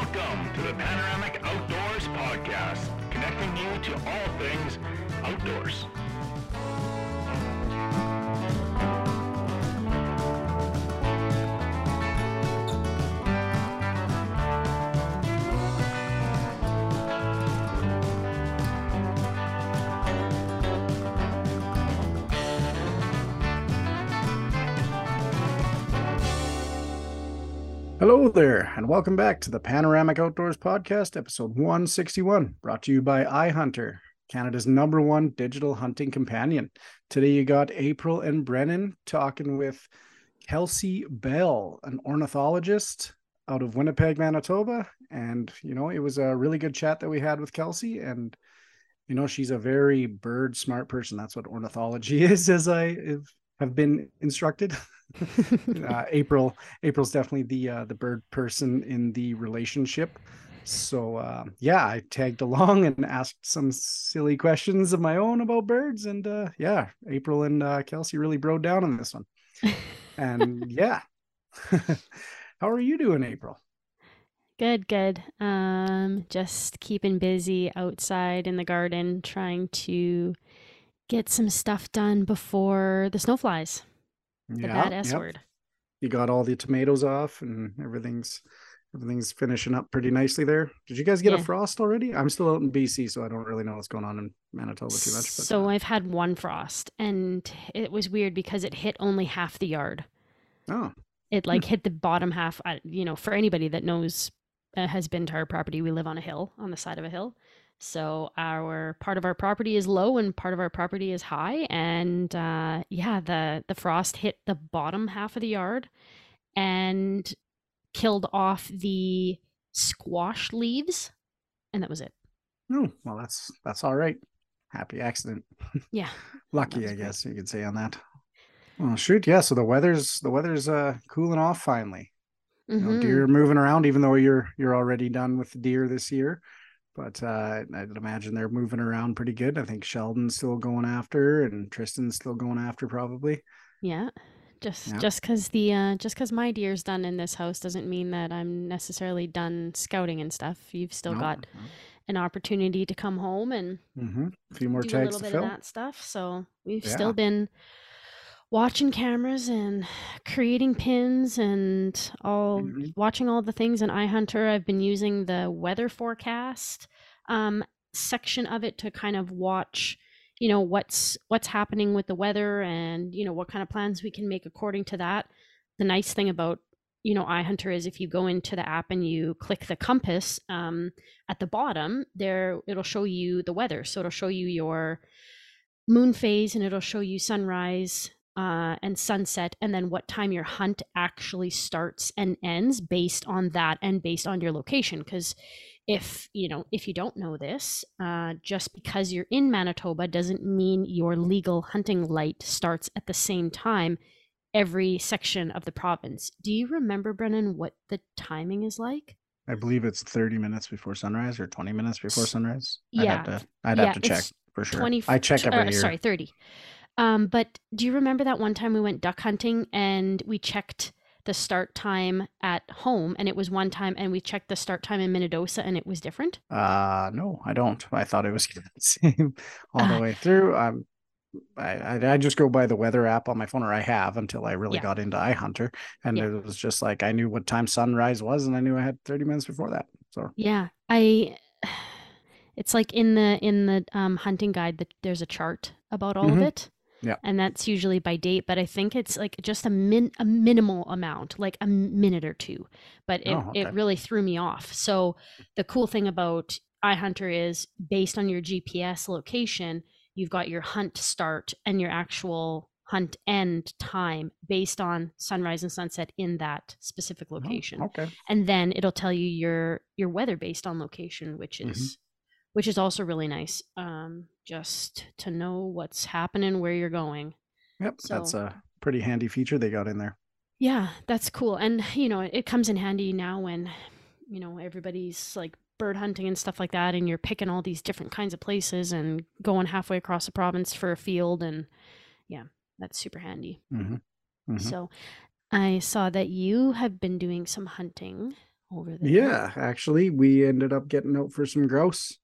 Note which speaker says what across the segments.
Speaker 1: Welcome to the Panoramic Outdoors Podcast, connecting you to all things outdoors.
Speaker 2: Hello there, and welcome back to the Panoramic Outdoors Podcast, episode 161, brought to you by iHunter, Canada's number one digital hunting companion. Today you got April and Brennan talking with Kelsey Bell, an ornithologist out of Winnipeg, Manitoba. And, you know, it was a really good chat that we had with Kelsey. And, you know, she's a very bird smart person. That's what ornithology is, as I have been instructed. uh, April April's definitely the uh, the bird person in the relationship. So uh, yeah, I tagged along and asked some silly questions of my own about birds, and uh, yeah, April and uh, Kelsey really broke down on this one. and yeah, how are you doing, April?
Speaker 3: Good, good. Um, just keeping busy outside in the garden, trying to get some stuff done before the snow flies the
Speaker 2: Yeah,
Speaker 3: bad S
Speaker 2: yep.
Speaker 3: word.
Speaker 2: You got all the tomatoes off, and everything's everything's finishing up pretty nicely there. Did you guys get a frost already? I'm still out in BC, so I don't really know what's going on in Manitoba too much. But
Speaker 3: So
Speaker 2: uh,
Speaker 3: I've had one frost, and it was weird because it hit only half the yard.
Speaker 2: oh,
Speaker 3: It like hit the bottom half. You know, for anybody that knows, uh, has been to our property, we live on a hill, on the side of a hill. So our part of our property is low and part of our property is high, and uh, yeah, the the frost hit the bottom half of the yard, and killed off the squash leaves, and that was it.
Speaker 2: oh, well that's that's all right. Happy accident.
Speaker 3: Yeah.
Speaker 2: Lucky, I
Speaker 3: great.
Speaker 2: guess you could say on that. Well, shoot, yeah. So the weather's the weather's uh cooling off finally. You know,
Speaker 3: Mhm.
Speaker 2: deer moving around, even though you're you're already done with the deer this year. But uh, I'd imagine they're moving around pretty good. I think Sheldon's still going after, and Tristan's still going after, probably.
Speaker 3: Yeah. Just
Speaker 2: Yeah.
Speaker 3: just because the uh just because my deer's done in this house doesn't mean that I'm necessarily done scouting and stuff. You've still got an opportunity to come home and
Speaker 2: hmm A few more
Speaker 3: do a
Speaker 2: tags
Speaker 3: little
Speaker 2: to
Speaker 3: bit
Speaker 2: fill.
Speaker 3: of that stuff. So we've
Speaker 2: Yeah.
Speaker 3: still been watching cameras and creating pins and all
Speaker 2: Mhm.
Speaker 3: watching all the things in iHunter. I've been using the weather forecast um, section of it to kind of watch, you know, what's what's happening with the weather and you know what kind of plans we can make according to that. The nice thing about you know iHunter is if you go into the app and you click the compass um, at the bottom, there it'll show you the weather. So it'll show you your moon phase and it'll show you sunrise uh, and sunset and then what time your hunt actually starts and ends based on that and based on your location because if you know if you don't know this uh, just because you're in manitoba doesn't mean your legal hunting light starts at the same time every section of the province do you remember brennan what the timing is like
Speaker 2: I believe it's 30 minutes before sunrise or 20 minutes before sunrise. I'd
Speaker 3: yeah.
Speaker 2: have to, I'd
Speaker 3: Yeah,
Speaker 2: have to check for sure.
Speaker 3: 20
Speaker 2: I check every
Speaker 3: uh,
Speaker 2: year.
Speaker 3: sorry 30 um but do you remember that one time we went duck hunting and we checked the start time at home and it was one time and we checked the start time in minnedosa and it was different
Speaker 2: Uh no, I don't. I thought it was the same all the
Speaker 3: Uh,
Speaker 2: way through. Um, I, I just go by the weather app on my phone, or I have until I really
Speaker 3: Yeah.
Speaker 2: got into iHunter, and
Speaker 3: Yeah.
Speaker 2: it was just like I knew what time sunrise was, and I knew I had thirty minutes before that. So
Speaker 3: yeah i it's like in the in the um, hunting guide that there's a chart about all of
Speaker 2: Mhm.
Speaker 3: it
Speaker 2: Yeah.
Speaker 3: and that's usually by date but i think it's like just a min a minimal amount like a minute or two but it,
Speaker 2: Oh, okay.
Speaker 3: it really threw me off so the cool thing about iHunter is based on your gps location you've got your hunt start and your actual hunt end time based on sunrise and sunset in that specific
Speaker 2: oh,
Speaker 3: location
Speaker 2: okay,
Speaker 3: and then it'll tell you your your weather based on location which
Speaker 2: Mhm.
Speaker 3: is which is also really nice um just to know what's happening where you're going
Speaker 2: yep, that's a pretty handy feature they got in there.
Speaker 3: yeah that's cool and you know it comes in handy now when you know everybody's like bird hunting and stuff like that and you're picking all these different kinds of places and going halfway across the province for a field and yeah that's super handy
Speaker 2: hmm Mhm.
Speaker 3: so i saw that you have been doing some hunting over there.
Speaker 2: Yeah, actually, we ended up getting out for some grouse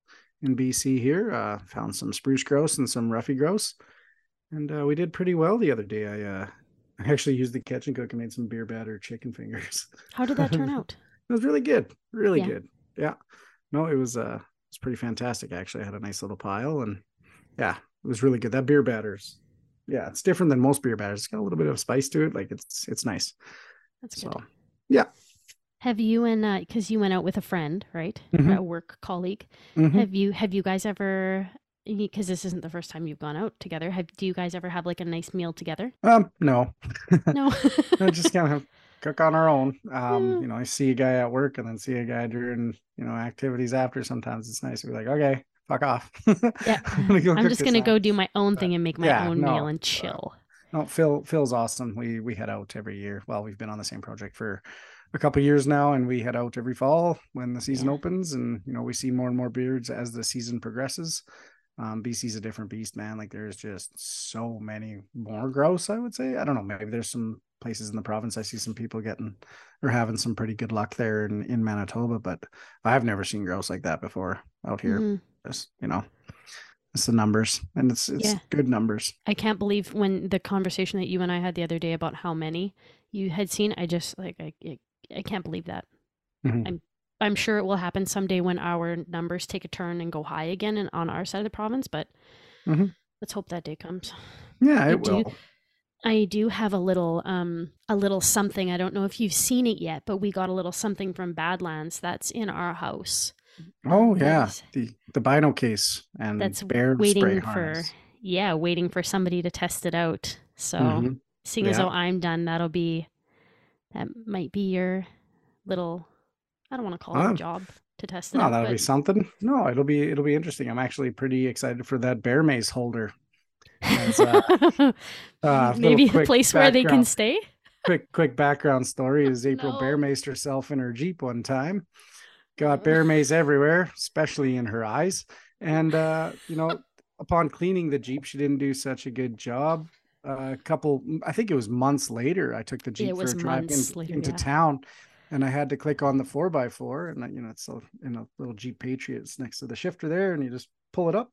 Speaker 2: in BC here. Uh, found some spruce grouse and some ruffed grouse, and uh, we did pretty well the other day. I uh, I actually used the kitchen cook and made some beer batter chicken fingers.
Speaker 3: How did that turn out?
Speaker 2: It was really good, really
Speaker 3: Yeah.
Speaker 2: good. Yeah, no, it was uh, it was pretty fantastic. Actually, I had a nice little pile, and yeah, it was really good. That beer batter's, yeah, it's different than most beer batters. It's got a little bit of spice to it. Like it's it's nice.
Speaker 3: That's good.
Speaker 2: Yeah,
Speaker 3: Have you and uh because you went out with a friend, right?
Speaker 2: Mhm.
Speaker 3: A work colleague.
Speaker 2: Mhm.
Speaker 3: Have you have you guys ever because this isn't the first time you've gone out together. Have do you guys ever have like a nice meal together?
Speaker 2: um, no,
Speaker 3: No.
Speaker 2: I just kind of cook on our own. Um,
Speaker 3: Yeah.
Speaker 2: you know, I see a guy at work and then see a guy during, you know, activities after. Sometimes it's nice to be like, okay, fuck off.
Speaker 3: Yeah.
Speaker 2: I'm, go
Speaker 3: I'm just gonna go do my own
Speaker 2: But,
Speaker 3: thing and make my
Speaker 2: yeah,
Speaker 3: own
Speaker 2: no,
Speaker 3: meal and
Speaker 2: uh,
Speaker 3: chill.
Speaker 2: No, Phil, Phil's awesome. We we head out every year. Well, we've been on the same project for a couple years now, and we head out every fall when the season
Speaker 3: Yeah.
Speaker 2: opens, and you know we see more and more beards as the season progresses. Um, BC's a different beast, man. Like there's just so many more grouse. I would say. I don't know. Maybe there's some places in the province I see some people getting or having some pretty good luck there in in Manitoba, but I've never seen grouse like that before out here.
Speaker 3: Mhm.
Speaker 2: Just you know, it's the numbers, and it's it's
Speaker 3: Yeah.
Speaker 2: good numbers.
Speaker 3: I can't believe when the conversation that you and I had the other day about how many you had seen. I just like I I, I can't believe that.
Speaker 2: Mhm.
Speaker 3: I'm I'm sure it will happen someday when our numbers take a turn and go high again and on our side of the province. But
Speaker 2: Mhm.
Speaker 3: let's hope that day comes.
Speaker 2: Yeah,
Speaker 3: I
Speaker 2: it
Speaker 3: do-
Speaker 2: will.
Speaker 3: I do have a little um a little something. I don't know if you've seen it yet, but we got a little something from Badlands that's in our house.
Speaker 2: Oh yeah, the the bino case and
Speaker 3: That's
Speaker 2: bear
Speaker 3: waiting
Speaker 2: spray
Speaker 3: for
Speaker 2: harness.
Speaker 3: yeah, waiting for somebody to test it out. So
Speaker 2: Mhm.
Speaker 3: seeing as though I'm done, that'll be that might be your little I don't want to call it a job to test it
Speaker 2: No,
Speaker 3: out.
Speaker 2: that'll be something. No, it'll be it'll be interesting. I'm actually pretty excited for that bear mace holder. As, uh, uh,
Speaker 3: Maybe a place where they can stay.
Speaker 2: quick quick background story is April
Speaker 3: No.
Speaker 2: bear maced herself in her Jeep one time. Got bear mace everywhere, especially in her eyes. And uh, you know, upon cleaning the Jeep, she didn't do such a good job. A couple, I think it was months later, I took the Jeep for a drive in-
Speaker 3: later,
Speaker 2: into
Speaker 3: yeah.
Speaker 2: town, and I had to click on the four by four, and uh, you know, it's a, in a little Jeep Patriots next to the shifter there, and you just pull it up.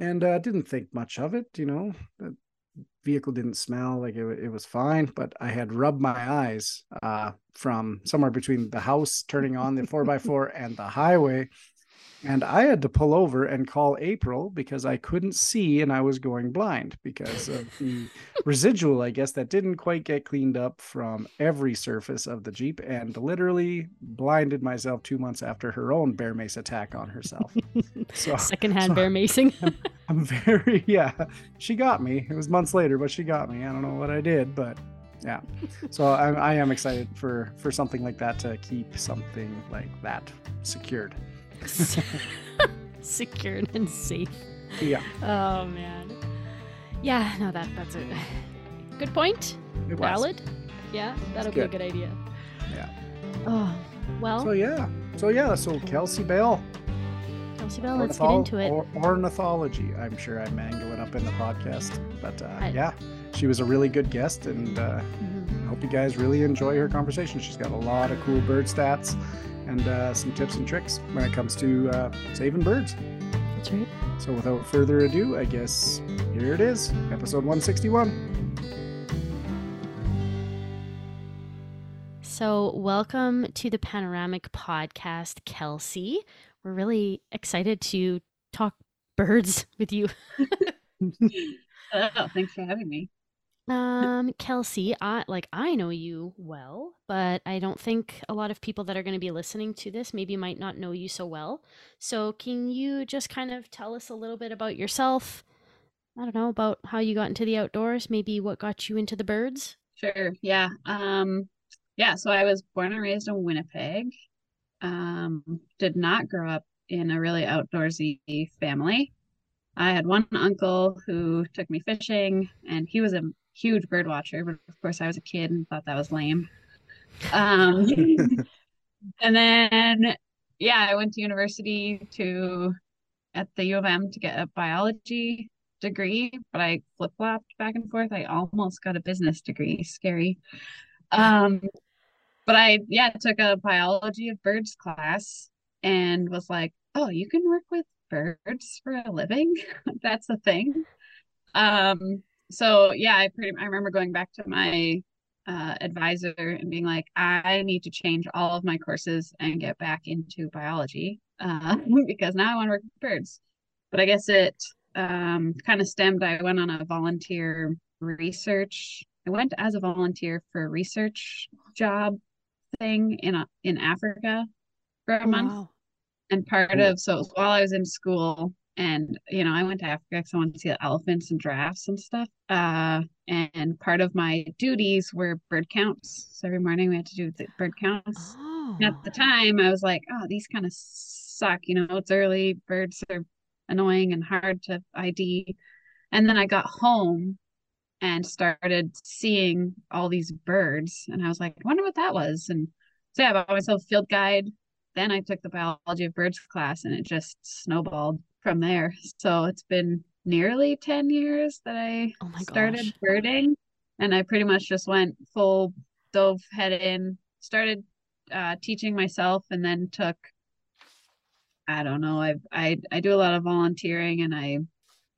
Speaker 2: And uh, didn't think much of it, you know. The vehicle didn't smell like it, it was fine, but I had rubbed my eyes uh, from somewhere between the house turning on the four by four and the highway. And I had to pull over and call April because I couldn't see and I was going blind because of the residual, I guess, that didn't quite get cleaned up from every surface of the Jeep and literally blinded myself two months after her own bear mace attack on herself. So
Speaker 3: Secondhand
Speaker 2: so-
Speaker 3: bear macing.
Speaker 2: I'm very, yeah, she got me. It was months later, but she got me. I don't know what I did, but yeah. So I, I am excited for for something like that to keep something like that secured.
Speaker 3: Secured and safe.
Speaker 2: Yeah,
Speaker 3: Oh man. Yeah, no, that that's a good point.
Speaker 2: it was.
Speaker 3: Valid. Yeah, that'll be a
Speaker 2: good.
Speaker 3: idea.
Speaker 2: Yeah.
Speaker 3: Oh well,
Speaker 2: So yeah, so yeah, so Kelsey Bell,
Speaker 3: Kelsey Bell, let's get into it.
Speaker 2: Or, ornithology. I'm sure I mangle it up in the podcast, but uh,
Speaker 3: I-
Speaker 2: yeah, she was a really good guest, and uh,
Speaker 3: Mhm.
Speaker 2: I hope you guys really enjoy her conversation. She's got a lot of cool bird stats and uh, some tips and tricks when it comes to uh, saving birds.
Speaker 3: That's right.
Speaker 2: So without further ado, I guess here it is, episode 161.
Speaker 3: So, welcome to the Panoramic Podcast, Kelsey. We're really excited to talk birds with you.
Speaker 4: Oh, thanks for having me.
Speaker 3: Um, Kelsey, I like I know you well, but I don't think a lot of people that are going to be listening to this maybe might not know you so well. So, can you just kind of tell us a little bit about yourself? I don't know about how you got into the outdoors, maybe what got you into the birds.
Speaker 4: Sure. Yeah. Um, yeah, so I was born and raised in Winnipeg. Um, did not grow up in a really outdoorsy family. I had one uncle who took me fishing, and he was a huge bird watcher, but of course I was a kid and thought that was lame. Um, and then yeah, I went to university to at the U of M to get a biology degree, but I flip-flopped back and forth. I almost got a business degree. Scary. Um, but I yeah took a biology of birds class and was like, oh, you can work with birds for a living. That's a thing. Um, so yeah, I pretty I remember going back to my uh, advisor and being like, I need to change all of my courses and get back into biology uh, because now I want to work with birds. But I guess it um, kind of stemmed. I went on a volunteer research. I went as a volunteer for a research job thing in a, in Africa for a
Speaker 3: Oh,
Speaker 4: month.
Speaker 3: wow.
Speaker 4: And part
Speaker 2: Cool.
Speaker 4: of so while I was in school, and you know, I went to Africa because I wanted to see the elephants and giraffes and stuff. Uh, and part of my duties were bird counts. So every morning we had to do the bird counts.
Speaker 3: Oh.
Speaker 4: At the time, I was like, oh, these kind of suck. You know, it's early. Birds are annoying and hard to ID. And then I got home and started seeing all these birds. And I was like, I wonder what that was. And so yeah, I bought myself a field guide. Then I took the biology of birds class and it just snowballed from there. So it's been nearly 10 years that I
Speaker 3: Oh
Speaker 4: started
Speaker 3: gosh.
Speaker 4: birding. And I pretty much just went full dove head in, started uh, teaching myself, and then took I don't know. I I I do a lot of volunteering, and I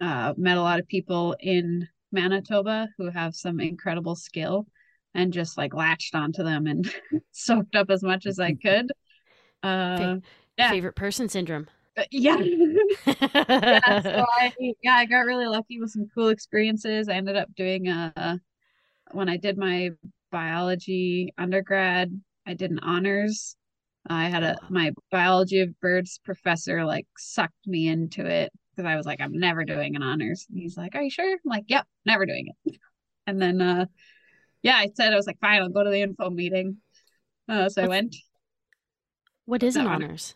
Speaker 4: uh, met a lot of people in Manitoba who have some incredible skill, and just like latched onto them and soaked up as much as I could. Uh, yeah.
Speaker 3: Favorite person syndrome.
Speaker 4: But yeah. yeah, so I yeah, I got really lucky with some cool experiences. I ended up doing a when I did my biology undergrad, I did an honors. I had a my biology of birds professor like sucked me into it because I was like, I'm never doing an honors. And he's like, Are you sure? I'm like, Yep, never doing it. And then uh yeah, I said I was like, fine, I'll go to the info meeting. Uh so I went.
Speaker 3: what is an
Speaker 4: No,
Speaker 3: honors?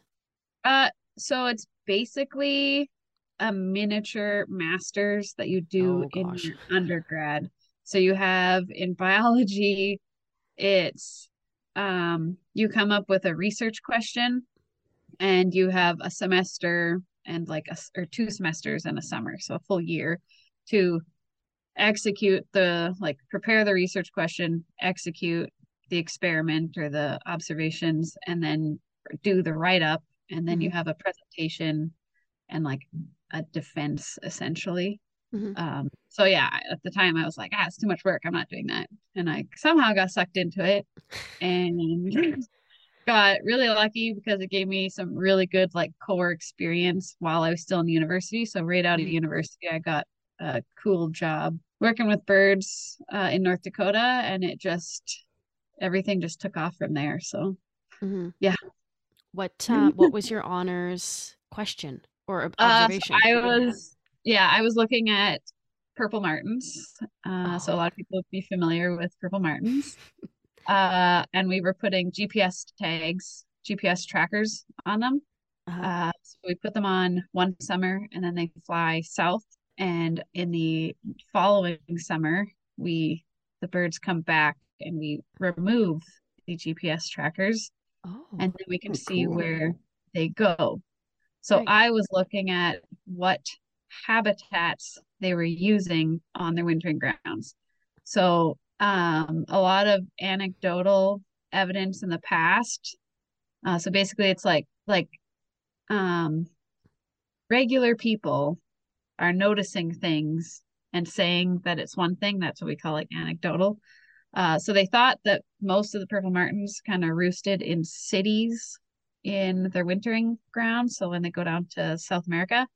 Speaker 4: Uh, so it's basically a miniature masters that you do
Speaker 3: Oh,
Speaker 4: in your undergrad. So you have in biology, it's um you come up with a research question and you have a semester and like a or two semesters and a summer, so a full year to execute the like prepare the research question, execute the experiment or the observations, and then do the write up. And then you have a presentation and like a defense essentially.
Speaker 3: Mhm.
Speaker 4: Um, so yeah, at the time I was like, ah, it's too much work. I'm not doing that. And I somehow got sucked into it and got really lucky because it gave me some really good like core experience while I was still in university. So right out of
Speaker 3: Mhm.
Speaker 4: university, I got a cool job working with birds uh, in North Dakota, and it just everything just took off from there. So
Speaker 3: Mhm.
Speaker 4: Yeah.
Speaker 3: What uh, what was your honors question or
Speaker 4: Uh, so
Speaker 3: observation?
Speaker 4: I was, yeah, I was looking at purple martins. Uh, so a
Speaker 3: Oh.
Speaker 4: lot of people would be familiar with purple martins. Uh, and we were putting GPS tags, GPS trackers on them.
Speaker 3: Uh-huh.
Speaker 4: Uh, so we put them on one summer and then they fly south. And in the following summer, we the birds come back and we remove the GPS trackers
Speaker 3: oh.
Speaker 4: and then we can
Speaker 2: Oh,
Speaker 4: see
Speaker 2: cool.
Speaker 4: where they go. So
Speaker 3: Right.
Speaker 4: I was looking at what habitats they were using on their wintering grounds. So um, a lot of anecdotal evidence in the past. Uh, so basically, it's like like um, regular people are noticing things and saying that it's one thing. That's what we call like anecdotal. Uh, so they thought that most of the purple martins kind of roosted in cities in their wintering grounds. So when they go down to South America,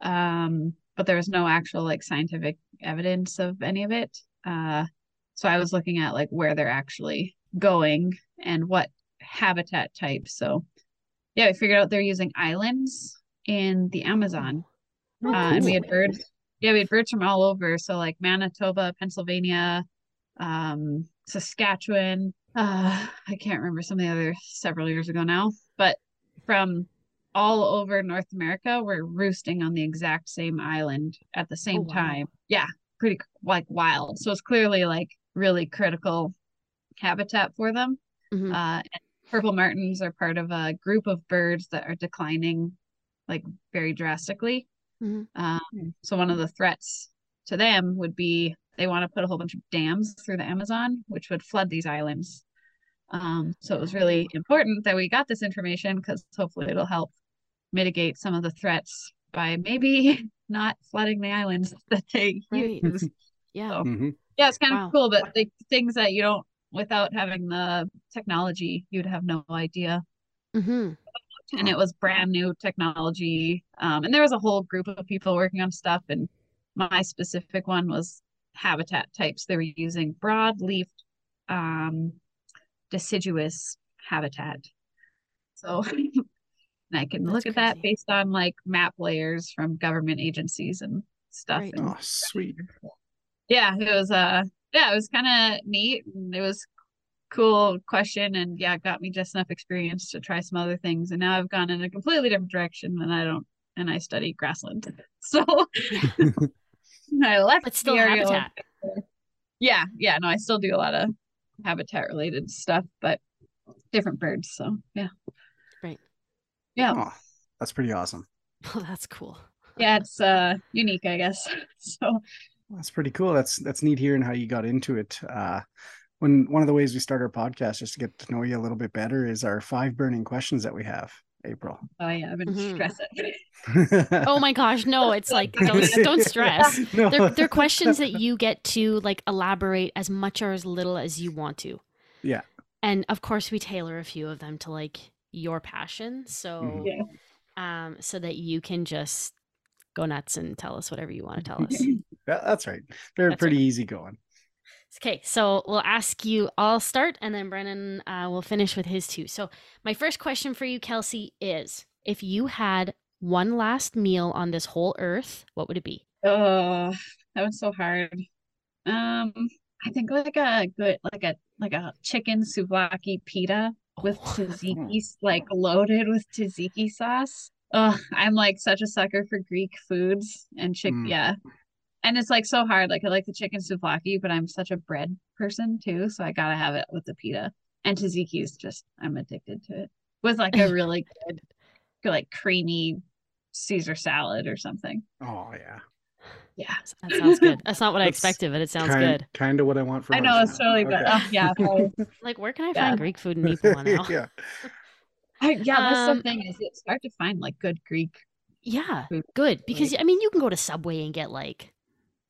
Speaker 4: um, but there was no actual like scientific evidence of any of it. Uh, so I was looking at like where they're actually going and what habitat type. So yeah, we figured out they're using islands in the Amazon.
Speaker 3: Oh,
Speaker 4: Uh, and we had birds. Yeah, we had birds from all over. So like Manitoba, Pennsylvania, um, Saskatchewan. Uh, I can't remember some of the other several years ago now, but from all over North America, we're roosting on the exact same island at the same
Speaker 3: Oh, wow.
Speaker 4: time. Yeah, pretty like wild. So it's clearly like really critical habitat for them.
Speaker 3: Mhm.
Speaker 4: Uh, and purple martins are part of a group of birds that are declining like very drastically.
Speaker 3: Mhm.
Speaker 4: Um, so one of the threats to them would be they want to put a whole bunch of dams through the Amazon, which would flood these islands. Um, so it was really important that we got this information because hopefully it'll help mitigate some of the threats by maybe not flooding the islands that they
Speaker 3: Right.
Speaker 4: use.
Speaker 3: Yeah.
Speaker 4: So,
Speaker 2: hmm
Speaker 4: yeah, it's kind
Speaker 3: Wow.
Speaker 4: of cool, but the things that you don't without having the technology, you'd have no idea.
Speaker 3: Mm-hmm.
Speaker 4: And it was brand new technology. Um, and there was a whole group of people working on stuff. And my specific one was habitat types. They were using broad-leaf um, deciduous habitat. So and I can
Speaker 3: That's
Speaker 4: look at that based on like map layers from government agencies and stuff.
Speaker 3: Right.
Speaker 4: And
Speaker 2: Oh, sweet.
Speaker 4: yeah, it was uh yeah, it was kind of neat and it was cool question and yeah, it got me just enough experience to try some other things. And now I've gone in a completely different direction and I don't and I study grassland. So I left
Speaker 3: But still
Speaker 4: the area.
Speaker 3: habitat.
Speaker 4: Yeah, yeah, no, I still do a lot of habitat related stuff, but different birds. So yeah.
Speaker 3: Right.
Speaker 4: Yeah.
Speaker 2: Oh, that's pretty awesome.
Speaker 3: Oh, that's cool.
Speaker 4: Yeah, it's uh unique, I guess. So
Speaker 2: That's pretty cool. That's that's neat hearing how you got into it. Uh, when one of the ways we start our podcast just to get to know you a little bit better is our five burning questions that we have. April.
Speaker 4: oh yeah, I've been
Speaker 3: Mhm.
Speaker 4: stressing.
Speaker 3: Oh my gosh, no, it's like don't don't stress.
Speaker 2: No.
Speaker 3: They're they're questions that you get to like elaborate as much or as little as you want to.
Speaker 2: Yeah.
Speaker 3: And of course we tailor a few of them to like your passion. So
Speaker 2: Mhm.
Speaker 4: Yeah.
Speaker 3: um so that you can just go nuts and tell us whatever you want to tell us.
Speaker 2: Yeah, that's right. They're
Speaker 3: That's
Speaker 2: pretty easy going.
Speaker 3: Okay, so we'll ask you. I'll start, and then Brennan uh, will finish with his two. So, my first question for you, Kelsey, is: If you had one last meal on this whole earth, what would it be?
Speaker 4: Oh, that was so hard. Um, I think like a good like a like a chicken souvlaki pita with
Speaker 3: Oh,
Speaker 4: tzatziki, like loaded with tzatziki sauce. Oh, I'm like such a sucker for Greek foods and chick.
Speaker 2: Mm.
Speaker 4: Yeah, and it's like so hard. Like I like the chicken souvlaki, but I'm such a bread person too, so I gotta have it with the pita. And tzatziki is just I'm addicted to it with like a really good, like creamy Caesar salad or something.
Speaker 2: Oh yeah.
Speaker 4: Yeah.
Speaker 3: that sounds good. That's not what I expected, but it sounds
Speaker 2: kind,
Speaker 3: good.
Speaker 2: Kind of what I want for
Speaker 4: I know it's
Speaker 2: now.
Speaker 4: totally good.
Speaker 2: Okay.
Speaker 4: Oh, yeah, I-
Speaker 3: Like, where can I
Speaker 4: Yeah.
Speaker 3: find Greek food in Nipah now?
Speaker 2: yeah.
Speaker 4: I, yeah, that's
Speaker 3: Um,
Speaker 4: the thing is it's hard to find like good Greek.
Speaker 3: Yeah,
Speaker 4: food.
Speaker 3: good because I mean you can go to Subway and get like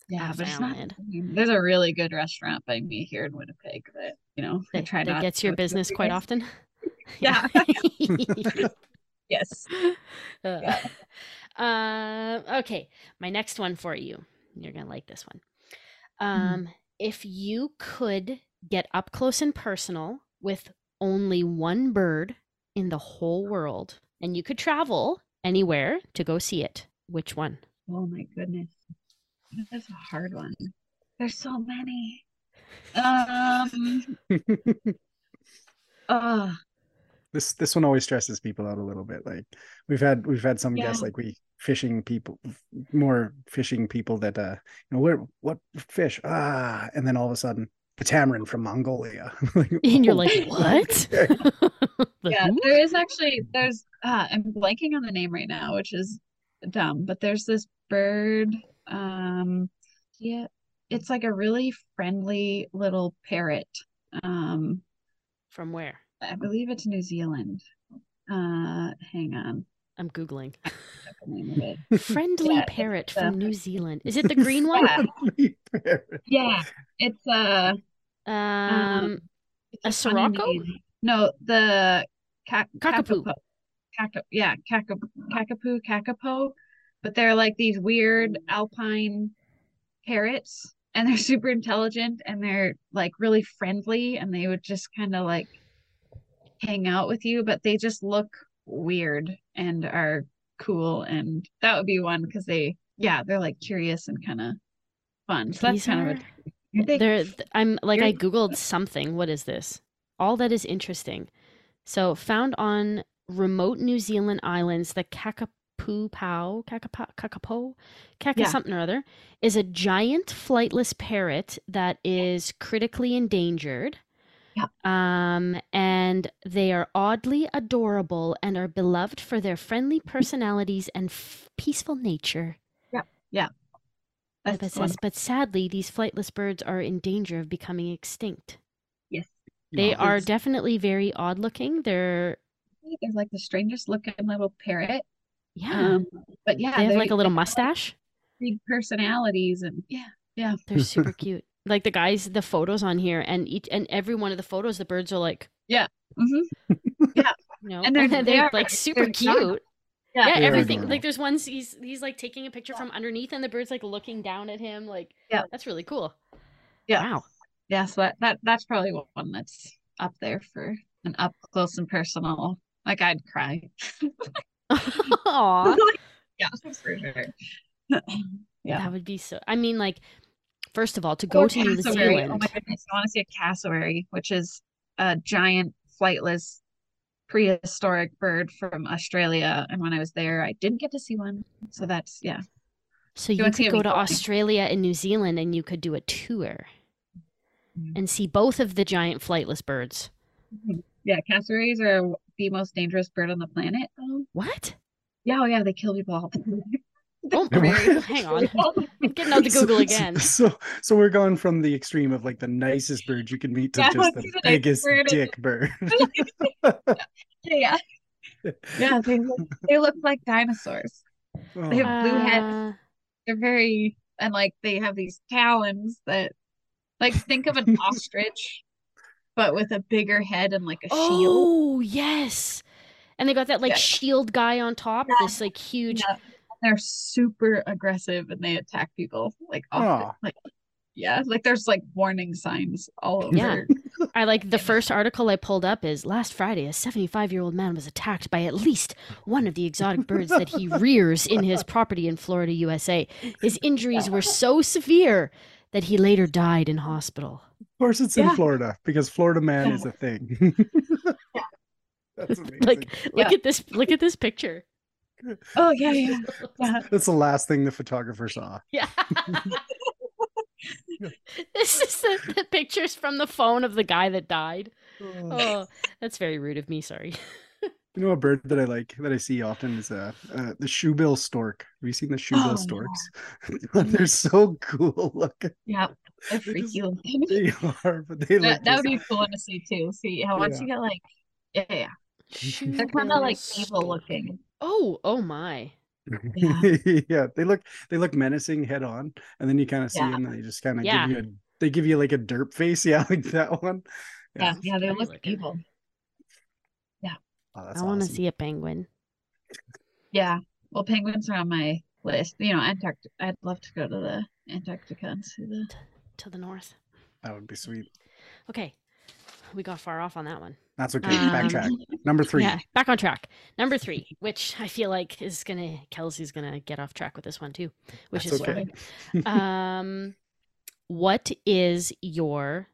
Speaker 4: Yeah, but it's not. There's a really good restaurant by me here in Winnipeg that you know I
Speaker 3: that,
Speaker 4: try
Speaker 3: that gets
Speaker 4: to
Speaker 3: your business quite
Speaker 4: every
Speaker 3: often.
Speaker 4: Yeah. Yes.
Speaker 3: Uh, uh, okay, my next one for you. You're gonna like this one. Um, if you could get up close and personal with only one bird in the whole world, and you could travel anywhere to go see it, which one?
Speaker 4: Oh my goodness, that's a hard one. There's so many. Um. Uh,
Speaker 2: this this one always stresses people out a little bit. Like we've had we've had some guests like we fishing people more fishing people that uh you know where what fish ah and then all of a sudden the tamarin from Mongolia. Like,
Speaker 3: And you're
Speaker 2: oh,
Speaker 3: like, what?
Speaker 2: okay.
Speaker 4: Yeah, there is actually there's uh I'm blanking on the name right now, which is dumb, but there's this bird. Um, yeah, it's like a really friendly little parrot. Um,
Speaker 3: From where?
Speaker 4: I believe it's New Zealand. Uh, hang on,
Speaker 3: I'm googling.
Speaker 4: I forgot the name of it.
Speaker 3: Friendly
Speaker 4: Yeah,
Speaker 3: parrot
Speaker 4: the-
Speaker 3: from New Zealand. Is it the green one?
Speaker 4: Yeah. Yeah, it's uh,
Speaker 3: Um,
Speaker 4: it's
Speaker 3: A
Speaker 4: funny
Speaker 3: Sirocco?
Speaker 4: No, the ca-
Speaker 3: Cockapoo.
Speaker 4: Kakapo. Kaka, yeah, kaka, kakapo, kakapo, but they're like these weird alpine parrots, and they're super intelligent, and they're like really friendly, and they would just kind of like hang out with you, but they just look weird and are cool, and that would be one because they, yeah, they're like curious and kind of fun. So that's kind of a they,
Speaker 3: there th- i'm like i googled something. What is this? All that is interesting. So found on remote new zealand islands the kakapoo pow kakapo kakapo kaka
Speaker 4: Yeah.
Speaker 3: something or other is a giant flightless parrot that is critically endangered
Speaker 4: Yeah.
Speaker 3: um and they are oddly adorable and are beloved for their friendly personalities and f- peaceful nature
Speaker 4: that's
Speaker 3: but,
Speaker 4: the
Speaker 3: says, but sadly, these flightless birds are in danger of becoming extinct.
Speaker 4: Yes.
Speaker 3: They are definitely very odd looking. They're
Speaker 4: There's like the strangest looking little parrot.
Speaker 3: Yeah.
Speaker 4: Um, but yeah,
Speaker 3: they have
Speaker 4: they-
Speaker 3: like a little mustache.
Speaker 4: big personalities and yeah, yeah.
Speaker 3: They're super cute. Like the guys, the photos on here, and each and every one of the photos, the birds are like,
Speaker 4: hmm yeah,
Speaker 3: you know,
Speaker 4: And they're- they are-
Speaker 3: like super
Speaker 4: they're
Speaker 3: cute.
Speaker 4: not-
Speaker 3: Yeah,
Speaker 4: Yeah,
Speaker 3: everything.
Speaker 2: adorable.
Speaker 3: Like there's ones he's he's like taking a picture from underneath, and the bird's like looking down at him. Like,
Speaker 4: Yeah.
Speaker 3: that's really cool.
Speaker 4: Yeah.
Speaker 3: Wow.
Speaker 4: yeah. So that, that that's probably one that's up there for an up close and personal. Like I'd cry.
Speaker 3: Aw,
Speaker 4: yeah, for sure. yeah.
Speaker 3: that would be so. I mean, like, first of all, to go
Speaker 4: Or
Speaker 3: to New. Zealand.
Speaker 4: Oh my goodness, I want to see a cassowary, which is a giant flightless prehistoric bird from Australia. And when I was there, I didn't get to see one. So that's yeah.
Speaker 3: So you
Speaker 4: wanna
Speaker 3: could go to
Speaker 4: recording?
Speaker 3: Australia and New Zealand, and you could do a tour
Speaker 4: Mhm.
Speaker 3: and see both of the giant flightless birds.
Speaker 4: Yeah, cassowaries are the most dangerous bird on the planet. though.
Speaker 3: What?
Speaker 4: Yeah, oh yeah, they kill people all the time.
Speaker 3: Oh,
Speaker 2: They're
Speaker 3: very-
Speaker 2: what?
Speaker 3: hang on. I'm getting out the Google again.
Speaker 2: So, so we're going from the extreme of like the nicest bird you can meet to
Speaker 4: Yeah,
Speaker 2: just the
Speaker 4: the
Speaker 2: biggest
Speaker 4: bird.
Speaker 2: dick bird.
Speaker 4: yeah, yeah, they look, they look like dinosaurs. They
Speaker 2: Oh,
Speaker 4: have blue heads.
Speaker 3: Uh,
Speaker 4: They're very and like they have these talons that like think of an ostrich but with a bigger head and like a shield.
Speaker 3: oh, yes. And they got that like
Speaker 4: Yeah.
Speaker 3: shield guy on top.
Speaker 4: Yeah.
Speaker 3: This like huge.
Speaker 4: Yeah. They're super aggressive and they attack people like often.
Speaker 2: Aw.
Speaker 4: Like yeah, like there's like warning signs all over.
Speaker 3: Yeah. I like the first article I pulled up is last Friday, a 75 year old man was attacked by at least one of the exotic birds that he rears in his property in Florida, USA. His injuries were so severe that he later died in hospital.
Speaker 2: of course, it's in Florida because Florida man
Speaker 4: Yeah.
Speaker 2: is a thing. That's amazing.
Speaker 3: Like, look at this! Look at this picture.
Speaker 4: Oh yeah, yeah. yeah.
Speaker 2: That's the last thing the photographer saw.
Speaker 3: Yeah. this is the, the pictures from the phone of the guy that died. Oh, oh that's very rude of me. Sorry.
Speaker 2: You know, a bird that I like that I see often is uh, uh the shoebill stork. Have you seen the shoebill
Speaker 4: Oh, yeah.
Speaker 2: storks? They're so cool looking.
Speaker 4: Yeah. They're
Speaker 2: They're
Speaker 4: freaky looking.
Speaker 2: They are, but they look
Speaker 4: That, that would be cool to see too. See how once
Speaker 2: Yeah.
Speaker 4: you get like yeah, yeah. They're kind of like evil looking.
Speaker 3: Oh, oh my.
Speaker 4: Yeah.
Speaker 2: yeah, they look they look menacing head on, and then you kind of see
Speaker 4: Yeah.
Speaker 2: them, and they just kind of
Speaker 3: Yeah.
Speaker 2: give you a they give you like a derp face, yeah, like that one.
Speaker 4: Yeah, yeah, they
Speaker 3: scary
Speaker 4: look
Speaker 3: looking.
Speaker 4: evil.
Speaker 2: Oh, that's
Speaker 3: I want to
Speaker 2: awesome.
Speaker 3: see a penguin.
Speaker 4: Yeah. Well, penguins are on my list. You know, Antarctica. I'd love to go to the Antarctica and see the.
Speaker 3: to the north.
Speaker 2: That would be sweet.
Speaker 3: Okay. We got far off on that one.
Speaker 2: That's okay.
Speaker 3: Um,
Speaker 2: Backtrack. Number three.
Speaker 3: Yeah, back on track. Number three, which I feel like is gonna Kelsey's gonna get off track with this one too, which
Speaker 2: That's
Speaker 3: is
Speaker 2: okay.
Speaker 3: fine. um, what is your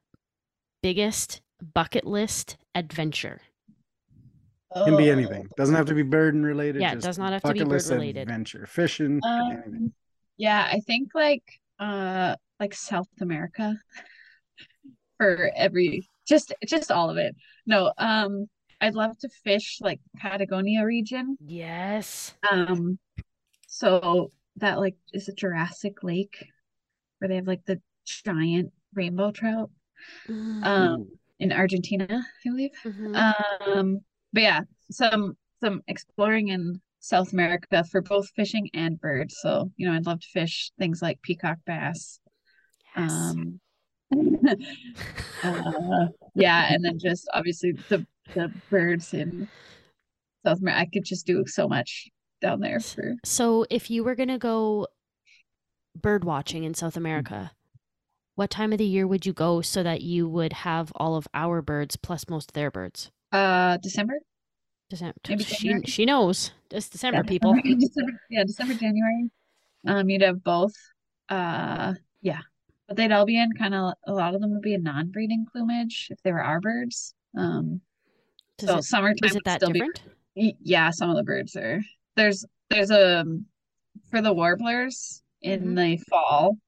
Speaker 3: biggest bucket list adventure?
Speaker 2: Can be
Speaker 4: Oh.
Speaker 2: anything. Doesn't have to be burden related.
Speaker 3: Yeah, it
Speaker 2: just
Speaker 3: does not have to be
Speaker 2: bucket list
Speaker 3: bird-related.
Speaker 2: Adventure, fishing.
Speaker 4: Um, yeah, I think like uh like South America for every just just all of it. No, um I'd love to fish like Patagonia region.
Speaker 3: Yes.
Speaker 4: Um so that like is a Jurassic Lake where they have like the giant rainbow trout um in Argentina, I believe.
Speaker 3: Mhm.
Speaker 4: Um, but yeah, some some exploring in South America for both fishing and birds. So, you know, I'd love to fish things like peacock bass.
Speaker 3: Yes.
Speaker 4: Um, uh, yeah, and then just obviously the the birds in South America. I could just do so much down there for
Speaker 3: so, if you were gonna go bird watching in. South America, what time of the year would you go so that you would have all of our birds plus most of their birds?
Speaker 4: Uh December.
Speaker 3: December.
Speaker 4: Maybe
Speaker 3: She
Speaker 4: January?
Speaker 3: she knows. It's December,
Speaker 4: Yeah,
Speaker 3: people.
Speaker 4: December, yeah, December, January. Um, you'd have both. Uh, yeah, but they'd all be in kind of a lot of them would be in non-breeding plumage if they were our birds. Um,
Speaker 3: Does
Speaker 4: so
Speaker 3: it-
Speaker 4: summertime
Speaker 3: Is it that
Speaker 4: still be-
Speaker 3: different?
Speaker 4: y- yeah, some of the birds are. There's there's a for the warblers in
Speaker 3: Mhm.
Speaker 4: the fall,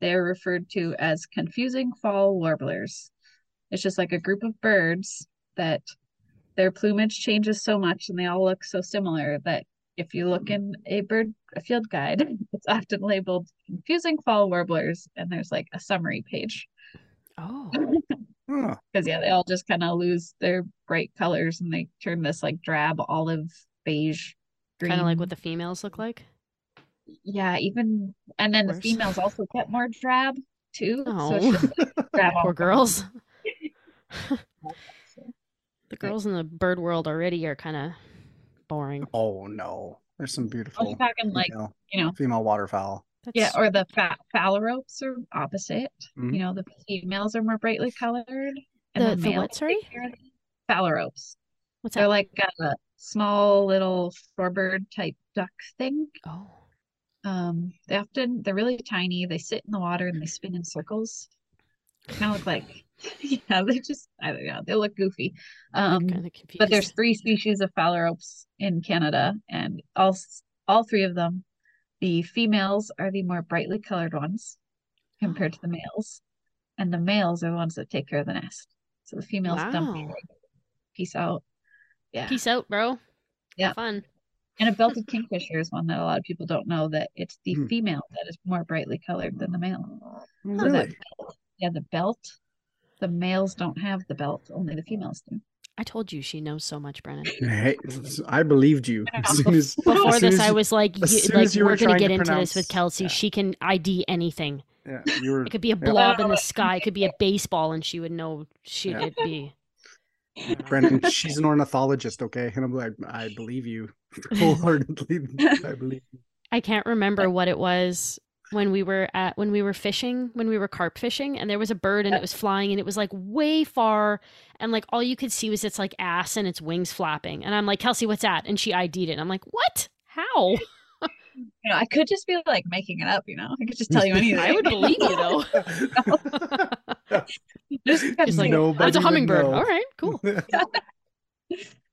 Speaker 4: they're referred to as confusing fall warblers. It's just like a group of birds that their plumage changes so much and they all look so similar that if you look in a bird a field guide, it's often labeled confusing fall warblers and there's like a summary page.
Speaker 3: Oh,
Speaker 4: because yeah, they all just kind of lose their bright colors and they turn this like drab olive beige green.
Speaker 3: Kind of like what the females look like.
Speaker 4: yeah, even and then the females also get more drab too. So
Speaker 3: Oh.
Speaker 4: it's just like drab
Speaker 3: Poor girls. The girls in the bird world already are kind of boring.
Speaker 2: Oh no, there's some
Speaker 4: I was
Speaker 2: beautiful
Speaker 4: talking like
Speaker 2: female,
Speaker 4: you know
Speaker 2: female waterfowl.
Speaker 4: yeah, or the fa- phalaropes are opposite.
Speaker 2: Mhm.
Speaker 4: You know, the females are more brightly colored, and
Speaker 3: The-
Speaker 4: the,
Speaker 3: the what, sorry?
Speaker 4: take care of the Phalaropes.
Speaker 3: what's
Speaker 4: They're
Speaker 3: that?
Speaker 4: like a small little shorebird type duck thing.
Speaker 3: oh,
Speaker 4: Um, they often they're really tiny. They sit in the water and they spin in circles. Kind of look like, yeah, they just I don't know. They look goofy. Um,
Speaker 3: kind of
Speaker 4: but there's three species of phalaropes in Canada, and all all three of them, the females are the more brightly colored ones compared to the males, and the males are the ones that take care of the nest. So the females dump
Speaker 3: Wow.
Speaker 4: your egg. Peace out. Yeah.
Speaker 3: Peace out, bro.
Speaker 4: Yeah.
Speaker 3: Have fun.
Speaker 4: And a belted kingfisher is one that a lot of people don't know that it's the
Speaker 2: Hmm.
Speaker 4: female that is more brightly colored than the male. So that yeah, the belt. The males don't have the belt, only the females do.
Speaker 3: I told you she knows so much, Brennan.
Speaker 2: Hey, I believed you. As soon as,
Speaker 3: Before
Speaker 2: as soon
Speaker 3: this,
Speaker 2: as
Speaker 3: I was like,
Speaker 2: as
Speaker 3: you,
Speaker 2: soon
Speaker 3: like
Speaker 2: as you were
Speaker 3: we're gonna get
Speaker 2: to
Speaker 3: into this with Kelsey.
Speaker 2: yeah.
Speaker 3: She can ID anything.
Speaker 2: yeah, you were
Speaker 3: It could be a
Speaker 2: Yeah.
Speaker 3: blob in
Speaker 4: Uh,
Speaker 3: the sky. It could be a baseball, and she would know. She
Speaker 2: Yeah.
Speaker 3: would be.
Speaker 2: Brennan, she's an ornithologist, okay? And I'm like, I believe you wholeheartedly. I believe you.
Speaker 3: I can't remember what it was when we were at when we were fishing when we were carp fishing and there was a bird and it was flying and it was like way far and like all you could see was its like ass and its wings flapping and I'm like Kelsey what's that? And she ID'd it. And I'm like what? How?
Speaker 4: You know, I could just be like making it up, you know. I could just tell you anything.
Speaker 3: I would believe you though.
Speaker 4: Just gotta
Speaker 3: She's
Speaker 4: say
Speaker 3: like oh, it's a hummingbird. all right cool.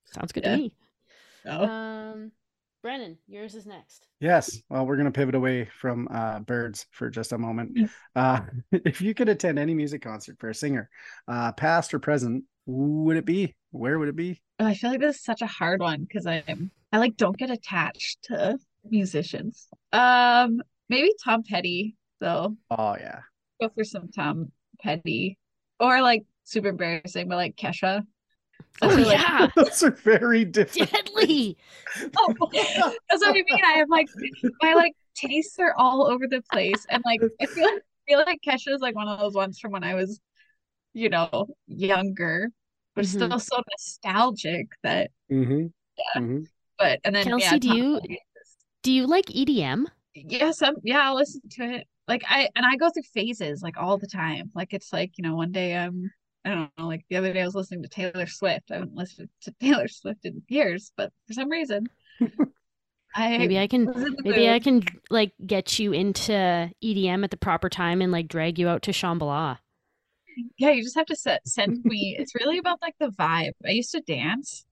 Speaker 3: Sounds good
Speaker 4: Yeah.
Speaker 3: to me.
Speaker 4: No.
Speaker 3: um Brennan yours is next
Speaker 2: yes. Well, we're gonna pivot away from uh, birds for just a moment. Uh, if you could attend any music concert for a singer, uh, past or present, would it be? Where would it be?
Speaker 4: Oh, I feel like this is such a hard one because I'm I like don't get attached to musicians. Um, maybe Tom Petty though.
Speaker 2: Oh yeah.
Speaker 4: Go for some Tom Petty, or like super embarrassing, but like Kesha. I
Speaker 3: oh
Speaker 4: like-
Speaker 3: yeah
Speaker 2: Those are very different.
Speaker 3: deadly
Speaker 4: Oh, that's what I mean. I have like my like tastes are all over the place, and like I feel I feel like Kesha is like one of those ones from when I was, you know, younger, but
Speaker 3: Mhm.
Speaker 4: still so nostalgic that.
Speaker 2: hmm hmm
Speaker 4: But and then
Speaker 3: Kelsey,
Speaker 4: yeah,
Speaker 3: do you- do you like EDM
Speaker 4: Yes, I'm, yeah, I'll listen to it. Like I and I go through phases like all the time. Like it's like, you know, one day I'm I don't know, like the other day I was listening to Taylor Swift. I haven't listened to Taylor Swift in years, but for some reason I
Speaker 3: maybe I can Maybe I can like get you into EDM at the proper time and like drag you out to Shambhala.
Speaker 4: Yeah, you just have to set, send me. It's really about like the vibe. I used to dance,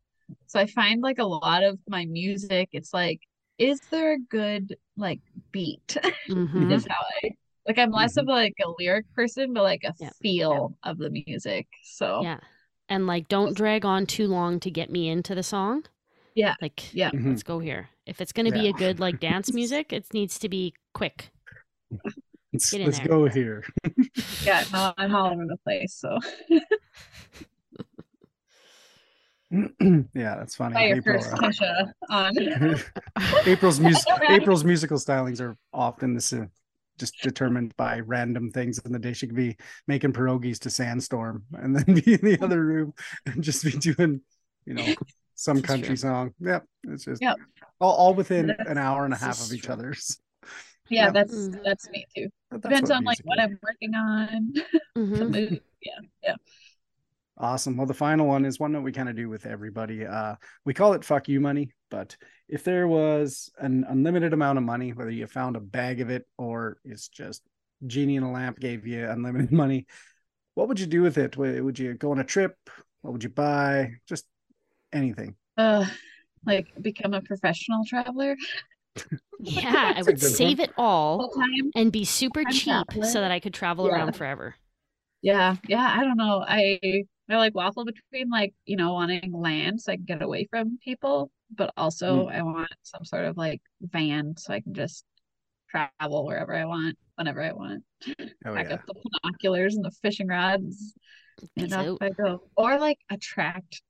Speaker 4: so I find like a lot of my music, it's like, is there a good like beat?
Speaker 3: Mhm.
Speaker 4: Is how I like. I'm less of like a lyric person, but like a
Speaker 3: Yeah.
Speaker 4: feel of the music. So
Speaker 3: Yeah. And like don't drag on too long to get me into the song.
Speaker 4: Yeah.
Speaker 3: Like
Speaker 4: Yeah.
Speaker 2: Mhm.
Speaker 3: let's go here. If it's gonna be a good like dance music, it needs to be quick.
Speaker 2: Let's,
Speaker 3: Get in
Speaker 2: let's
Speaker 3: there.
Speaker 2: go here.
Speaker 4: yeah, no, I'm all over the place. So
Speaker 2: yeah, that's funny.
Speaker 4: your
Speaker 2: April,
Speaker 4: first
Speaker 2: uh,
Speaker 4: on.
Speaker 2: April's mus- April's musical stylings are often the uh, just determined by random things. In the day, she could be making pierogies to Sandstorm, and then be in the other room and just be doing, you know, some
Speaker 3: This
Speaker 2: country
Speaker 3: true.
Speaker 2: song. Yep, it's just
Speaker 4: Yep.
Speaker 2: all, all within
Speaker 4: That's-
Speaker 2: an hour and a half of each
Speaker 3: true.
Speaker 2: other's.
Speaker 4: Yeah,
Speaker 2: Yeah.
Speaker 4: that's
Speaker 3: Mhm.
Speaker 4: that's me too.
Speaker 2: That's
Speaker 4: Depends on like
Speaker 2: music
Speaker 4: what
Speaker 2: is.
Speaker 4: I'm working on.
Speaker 3: Mhm.
Speaker 4: The mood. Yeah.
Speaker 2: Awesome. Well, the final one is one that we kind of do with everybody. Uh, we call it "fuck you money," but if there was an unlimited amount of money, whether you found a bag of it or it's just genie in a lamp gave you unlimited money, what would you do with it? Would would you go on a trip? What would you buy? Just anything.
Speaker 4: Uh, like become a professional traveler
Speaker 3: Yeah, I would
Speaker 2: good
Speaker 3: save it all
Speaker 4: time.
Speaker 3: and be super cheap
Speaker 4: traveler.
Speaker 3: so that I could travel
Speaker 4: Yeah.
Speaker 3: around forever.
Speaker 4: Yeah, yeah. I don't know. I I like waffle between like you know wanting land so I can get away from people, but also mm. I want some sort of like van so I can just travel wherever I want, whenever I want.
Speaker 2: Oh
Speaker 4: Pack
Speaker 2: yeah.
Speaker 4: up the binoculars and the fishing rods, and off. I go. Or like a tracked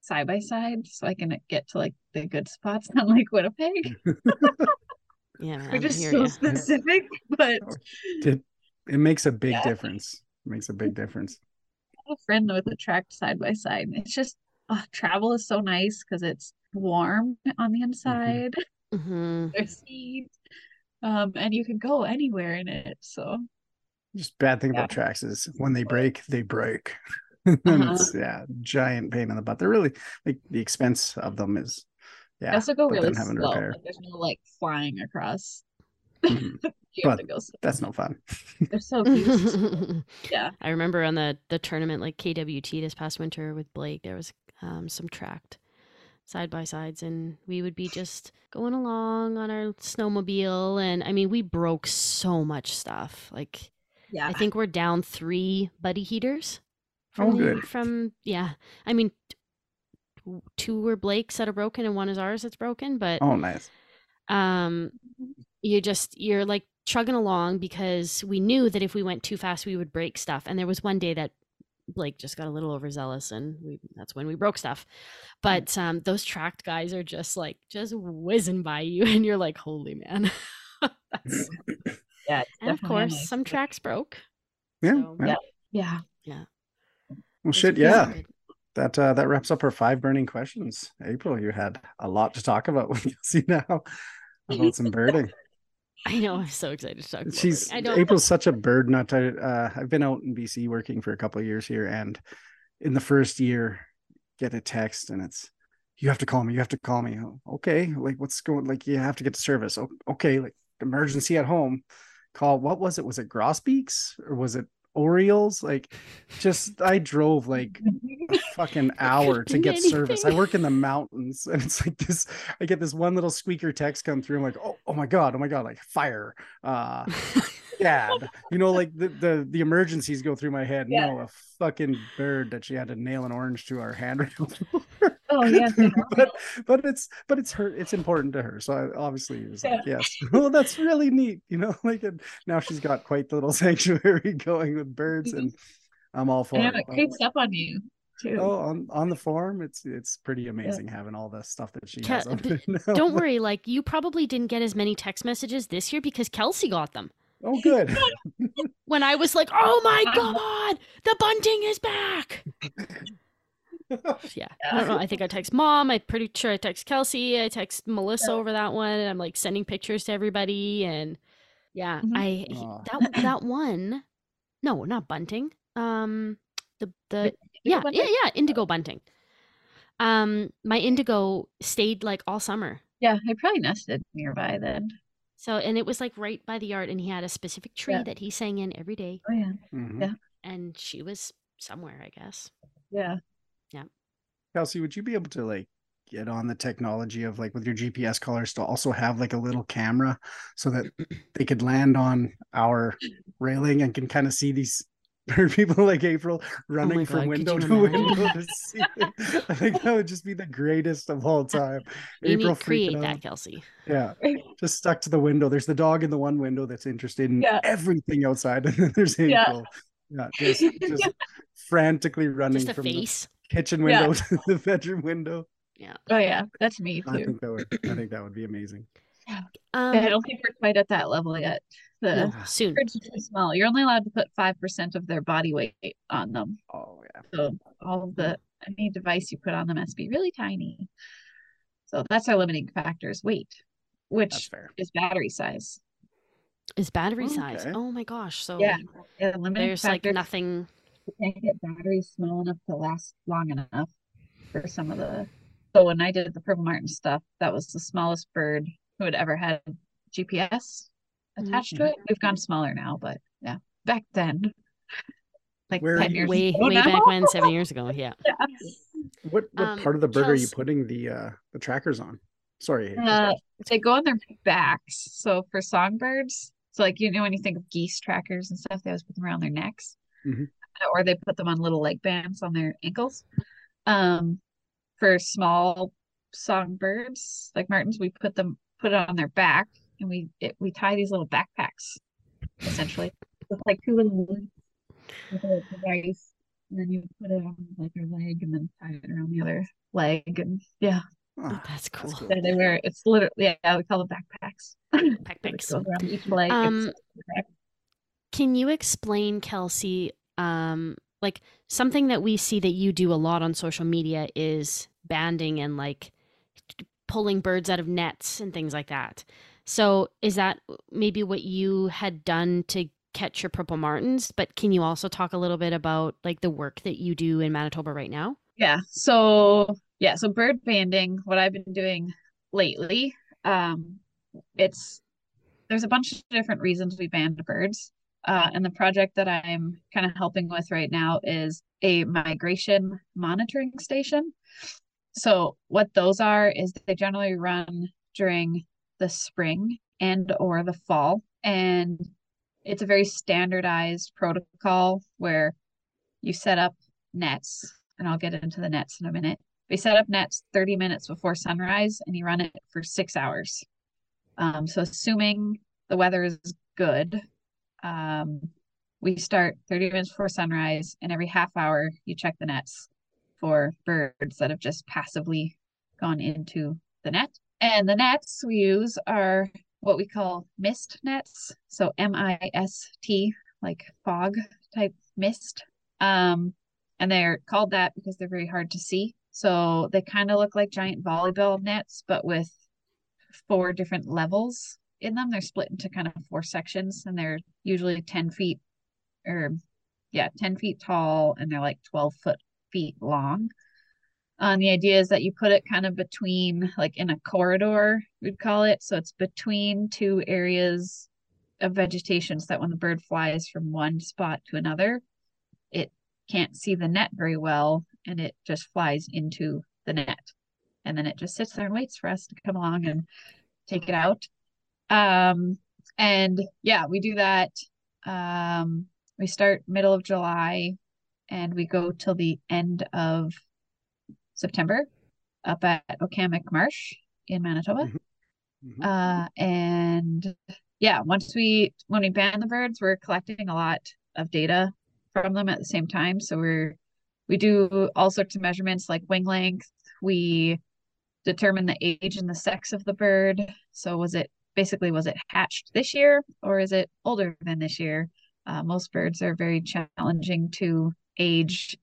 Speaker 4: side by side so I can get to like the good spots on like Winnipeg.
Speaker 3: Yeah, man.
Speaker 4: We're just so
Speaker 3: ya.
Speaker 4: specific, but
Speaker 2: It, it makes a big
Speaker 4: Yeah.
Speaker 2: difference. It makes a big difference.
Speaker 4: I have a friend with a tracked side by side. It's just oh, travel is so nice because it's warm on the inside.
Speaker 3: Mhm.
Speaker 4: There's heat. Um, and you can go anywhere in it. So
Speaker 2: Just bad thing
Speaker 4: Yeah.
Speaker 2: about tracks is when they break, they break.
Speaker 4: Uh-huh.
Speaker 2: it's yeah, giant pain in the butt. They're really like the expense of them is
Speaker 4: you
Speaker 2: yeah.
Speaker 4: also go
Speaker 2: but
Speaker 4: really
Speaker 2: having to
Speaker 4: slow.
Speaker 2: repair.
Speaker 4: Like, there's no like flying across.
Speaker 2: Mhm.
Speaker 4: You have
Speaker 2: But
Speaker 4: to go slow.
Speaker 2: That's no fun.
Speaker 4: They're so cute. Yeah.
Speaker 3: I remember on the the tournament like KWT this past winter with Blake, there was um, some tracked side by sides, and we would be just going along on our snowmobile, and I mean we broke so much stuff. Like
Speaker 4: Yeah.
Speaker 3: I think we're down three buddy heaters.
Speaker 2: Oh,
Speaker 3: the-
Speaker 2: good.
Speaker 3: From yeah, I mean, two were Blake's that are broken, and one is ours that's broken. But
Speaker 2: Oh, nice.
Speaker 3: um, you just you're like chugging along because we knew that if we went too fast, we would break stuff. And there was one day that Blake just got a little overzealous, and we that's when we broke stuff. But um, those tracked guys are just like just whizzing by you, and you're like, holy man. That's,
Speaker 4: yeah.
Speaker 3: and of course,
Speaker 4: nice
Speaker 3: some tracks broke.
Speaker 2: Yeah.
Speaker 3: So-
Speaker 2: yeah.
Speaker 4: Yeah.
Speaker 2: Well,
Speaker 3: those are
Speaker 2: shit. Yeah.
Speaker 3: good.
Speaker 2: That uh, that wraps up our five burning questions. April, you had a lot to talk about. We can see now about some birding.
Speaker 3: I know. I'm so excited to talk about
Speaker 2: She's.
Speaker 3: I don't.
Speaker 2: April's such a bird nut. I, uh, I've been out in BC working for a couple of years here, and in the first year, get a text and it's you have to call me. You have to call me. Okay, like what's going? Like you have to get to service. Okay, like emergency at home. Call. What was it? Was it Grosbeaks or was it Orioles? Like, just I drove like a fucking hour to get service. I work in the mountains, and it's like this. I get this one little squeaker text come through. I'm like, oh, oh my god, oh my god, like fire, uh, dad. You know, like the the the emergencies go through my head.
Speaker 4: Yeah.
Speaker 2: No, a fucking bird that she had to nail an orange to our handrail.
Speaker 4: Oh yeah.
Speaker 2: but but it's but it's her. It's important to her. So I obviously it was like, yes. Well, that's really neat. You know, like and now she's got quite the little sanctuary going with birds, mm-hmm. and I'm all for
Speaker 4: I know
Speaker 2: it.
Speaker 4: it creeps up on you too.
Speaker 2: Oh, on on the farm, it's it's pretty amazing having all the stuff that she
Speaker 3: Ca-
Speaker 2: has. up
Speaker 3: b-
Speaker 2: there now.
Speaker 3: Don't worry. Like you probably didn't get as many text messages this year because Kelsey got them.
Speaker 2: Oh, good.
Speaker 3: When I was like, "Oh my god, the bunting is back!" Yeah, I don't know. I think I text mom. I'm pretty sure I text Kelsey. I text Melissa over that one, and I'm like sending pictures to everybody. And yeah,
Speaker 4: Mhm.
Speaker 3: I he- that that one, no, not bunting. Um, the the yeah
Speaker 4: bunting?
Speaker 3: yeah yeah indigo bunting. Um, my indigo stayed like all summer.
Speaker 4: Yeah, I probably nested nearby then.
Speaker 3: So and it was like right by the yard, and he had a specific tree
Speaker 4: Yeah.
Speaker 3: that he sang in every day,
Speaker 4: Oh yeah.
Speaker 2: Mhm.
Speaker 4: Yeah.
Speaker 3: and she was somewhere, I guess.
Speaker 4: Yeah. Yeah.
Speaker 2: Kelsey, would you be able to like get on the technology of like with your GPS collars to also have like a little camera so that they could land on our railing and can kind of see these bird people like April running
Speaker 3: my
Speaker 2: from
Speaker 3: God,
Speaker 2: window to window to see? I think that would just be the greatest of all time.
Speaker 3: You need
Speaker 2: April
Speaker 3: to create
Speaker 2: freaking
Speaker 3: that,
Speaker 2: out.
Speaker 3: Kelsey.
Speaker 2: Yeah. just stuck to the window. There's the dog in the one window that's interested in
Speaker 4: Yeah.
Speaker 2: everything outside, and then there's April. Yeah, just just frantically running
Speaker 3: Just a
Speaker 2: from
Speaker 3: face.
Speaker 2: the kitchen
Speaker 4: Yeah.
Speaker 2: window to the bedroom window. Yeah.
Speaker 4: Oh yeah. That's me too.
Speaker 2: I think that would I think that would be amazing.
Speaker 3: Um,
Speaker 4: Yeah, I don't think we're quite at that level yet. The
Speaker 3: no, soon.
Speaker 4: birds are too small. You're only allowed to put five percent of their body weight on them.
Speaker 2: Oh yeah.
Speaker 4: So all of the any device you put on them has to be really tiny. So that's our limiting factor is weight, which is battery size.
Speaker 3: Is battery oh,
Speaker 2: size.
Speaker 3: Oh my gosh. So
Speaker 4: Yeah. Yeah, limiting
Speaker 3: there's like
Speaker 4: factor
Speaker 3: nothing.
Speaker 4: you can't get batteries small enough to last long enough for some of the so when I did the purple martin stuff, that was the smallest bird who had ever had GPS Attached to it. We've gone smaller now, but yeah, back then, like
Speaker 2: Where
Speaker 4: 10 years
Speaker 3: Way
Speaker 4: ago
Speaker 3: way
Speaker 4: now.
Speaker 3: back when, seven years ago. Yeah.
Speaker 4: Yeah.
Speaker 2: What what
Speaker 3: Um,
Speaker 2: part of the bird are you putting the uh the trackers on? Sorry.
Speaker 4: Uh, they go on their backs. So for songbirds, so like you know when you think of geese trackers and stuff, they always put them around their necks,
Speaker 2: Mhm.
Speaker 4: or they put them on little leg bands on their ankles. Um, for small songbirds like martins, we put them put it on their back, and we it, we tie these little backpacks, essentially, with like two little loops with a device and then you put it on like your leg and then tie it around the other leg and yeah
Speaker 2: Oh,
Speaker 3: That's cool.
Speaker 2: cool.
Speaker 4: so they wear it's literally yeah we call them backpacks
Speaker 3: Backpacks.
Speaker 4: Around each leg
Speaker 3: Um,
Speaker 4: it's a backpack.
Speaker 3: Can you explain, Kelsey, um, like something that we see that you do a lot on social media is banding and like pulling birds out of nets and things like that. So is that maybe what you had done to catch your purple martins? But can you also talk a little bit about like the work that you do in Manitoba right now?
Speaker 4: Yeah. So yeah, so bird banding, what I've been doing lately, um, it's there's a bunch of different reasons we band birds. Uh, and the project that I'm kind of helping with right now is a migration monitoring station. So what those are is they generally run during the spring and or the fall. And it's a very standardized protocol where you set up nets, and I'll get into the nets in a minute. We set up nets 30 minutes before sunrise and you run it for six hours. Um, so assuming the weather is good, um, we start 30 minutes before sunrise, and every half hour you check the nets for birds that have just passively gone into the net. And the nets we use are what we call mist nets. So M I S T, like fog type mist. Um, and they're called that because they're very hard to see. So they kind of look like giant volleyball nets, but with four different levels in them. They're split into kind of four sections, and they're usually 10 feet or yeah, 10 feet tall, and they're like 12 foot feet long. Um, the idea is that you put it kind of between, like in a corridor, we'd call it. So it's between two areas of vegetation so that when the bird flies from one spot to another, it can't see the net very well and it just flies into the net. And then it just sits there and waits for us to come along and take it out. Um, and yeah, we do that. Um, we start middle of July and we go till the end of September up at Oak Hammock Marsh in Manitoba.
Speaker 2: Mhm.
Speaker 4: Uh, and yeah, once we when we ban the birds, we're collecting a lot of data from them at the same time. So we're we do all sorts of measurements like wing length. We determine the age and the sex of the bird. So was it basically was it hatched this year or is it older than this year? Uh, most birds are very challenging to age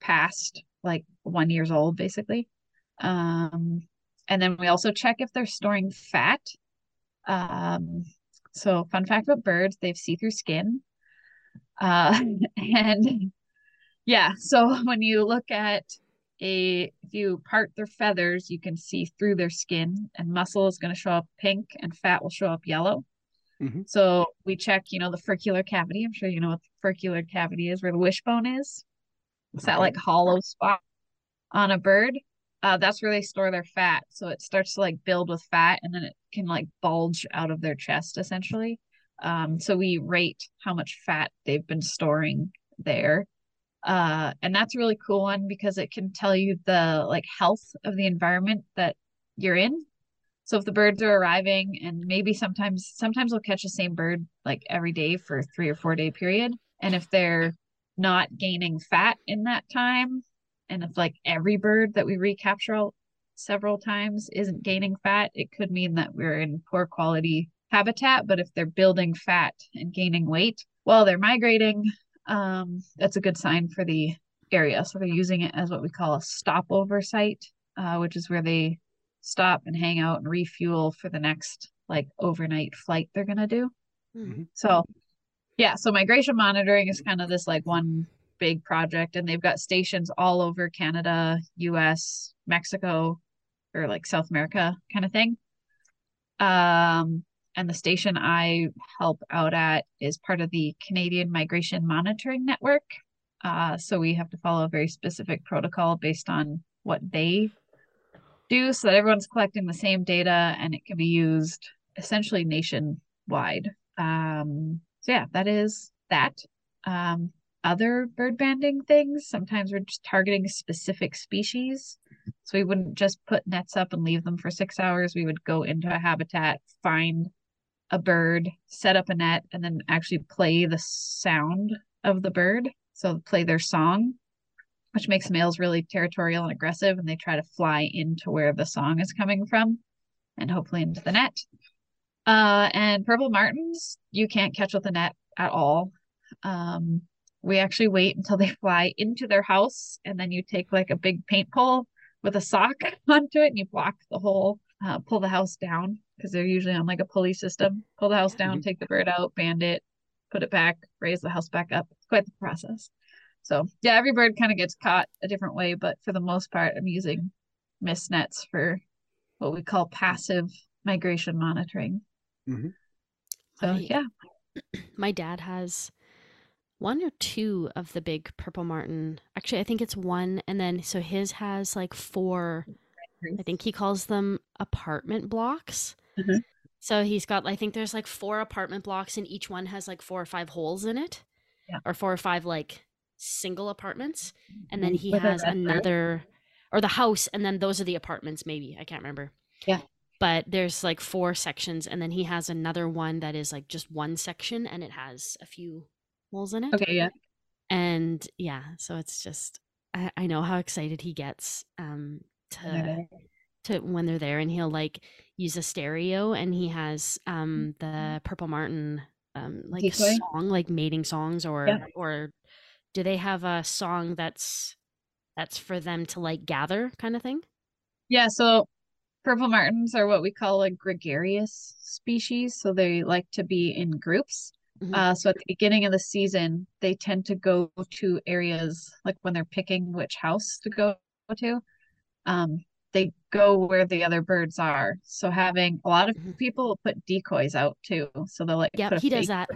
Speaker 4: past like one years old, basically. Um, and then we also check if they're storing fat. Um, so fun fact about birds, they have see-through skin. Uh, and yeah, so when you look at a, if you part their feathers, you can see through their skin, and muscle is going to show up pink, and fat will show up yellow.
Speaker 2: Mhm.
Speaker 4: So we check, you know, the furcular cavity. I'm sure you know what the furcular cavity is, where the wishbone is. It's that like hollow spot on a bird. Uh, that's where they store their fat. So it starts to like build with fat, and then it can like bulge out of their chest essentially. Um, so we rate how much fat they've been storing there. Uh, and that's a really cool one because it can tell you the like health of the environment that you're in. So if the birds are arriving and maybe sometimes sometimes we'll catch the same bird like every day for three or four day period. And if they're not gaining fat in that time, and if like every bird that we recapture all- several times isn't gaining fat, it could mean that we're in poor quality habitat. But if they're building fat and gaining weight while they're migrating, um, that's a good sign for the area. So they're using it as what we call a stopover site, uh, which is where they stop and hang out and refuel for the next like overnight flight they're gonna do.
Speaker 3: Mhm.
Speaker 4: So yeah, so migration monitoring is kind of this like one big project and they've got stations all over Canada, US, Mexico, or like South America kind of thing. Um and the station I help out at is part of the Canadian Migration Monitoring Network. Uh, so we have to follow a very specific protocol based on what they do so that everyone's collecting the same data and it can be used essentially nationwide. Um, so yeah, that is that. Um, other bird banding things, sometimes we're just targeting specific species. So we wouldn't just put nets up and leave them for six hours. We would go into a habitat, find a bird, set up a net, and then actually play the sound of the bird. So play their song which makes males really territorial and aggressive, and they try to fly into where the song is coming from, and hopefully into the net. Uh, and purple martins, you can't catch with a net at all. Um, we actually wait until they fly into their house, and then you take like a big paint pole with a sock onto it, and you block the hole, uh, pull the house down because they're usually on like a pulley system. Pull the house down,
Speaker 2: Mhm.
Speaker 4: take the bird out, band it, put it back, raise the house back up. It's quite the process. So yeah, every bird kind of gets caught a different way, but for the most part, I'm using mist nets for what we call passive migration monitoring.
Speaker 2: Mhm.
Speaker 4: So
Speaker 3: My-
Speaker 4: yeah,
Speaker 3: my dad has one or two of the big purple martin. Actually, I think it's one, and then so his has like four. I think he calls them apartment blocks.
Speaker 4: Mhm.
Speaker 3: So he's got, I think there's like four apartment blocks, and each one has like four or five holes in it,
Speaker 4: Yeah.
Speaker 3: or four or five like single apartments. And then he
Speaker 4: With
Speaker 3: has another, or the house, and then those are the apartments, maybe. I can't remember.
Speaker 4: Yeah.
Speaker 3: But there's like four sections, and then he has another one that is like just one section, and it has a few holes in it.
Speaker 4: Okay, yeah.
Speaker 3: And yeah, so it's just, I, I know how excited he gets um, to to when they're there and he'll like use a stereo and he has um the purple martin um like
Speaker 4: Decoy?
Speaker 3: song like mating songs or
Speaker 4: Yeah.
Speaker 3: or do they have a song that's that's for them to like gather kind of thing
Speaker 4: Yeah, so purple martins are what we call a gregarious species. So they like to be in groups.
Speaker 3: Mhm.
Speaker 4: Uh, so at the beginning of the season, they tend to go to areas like when they're picking which house to go to. Um, they go where the other birds are. So having a lot of
Speaker 3: Mhm.
Speaker 4: people put decoys out too. So they'll like
Speaker 3: yeah he does that.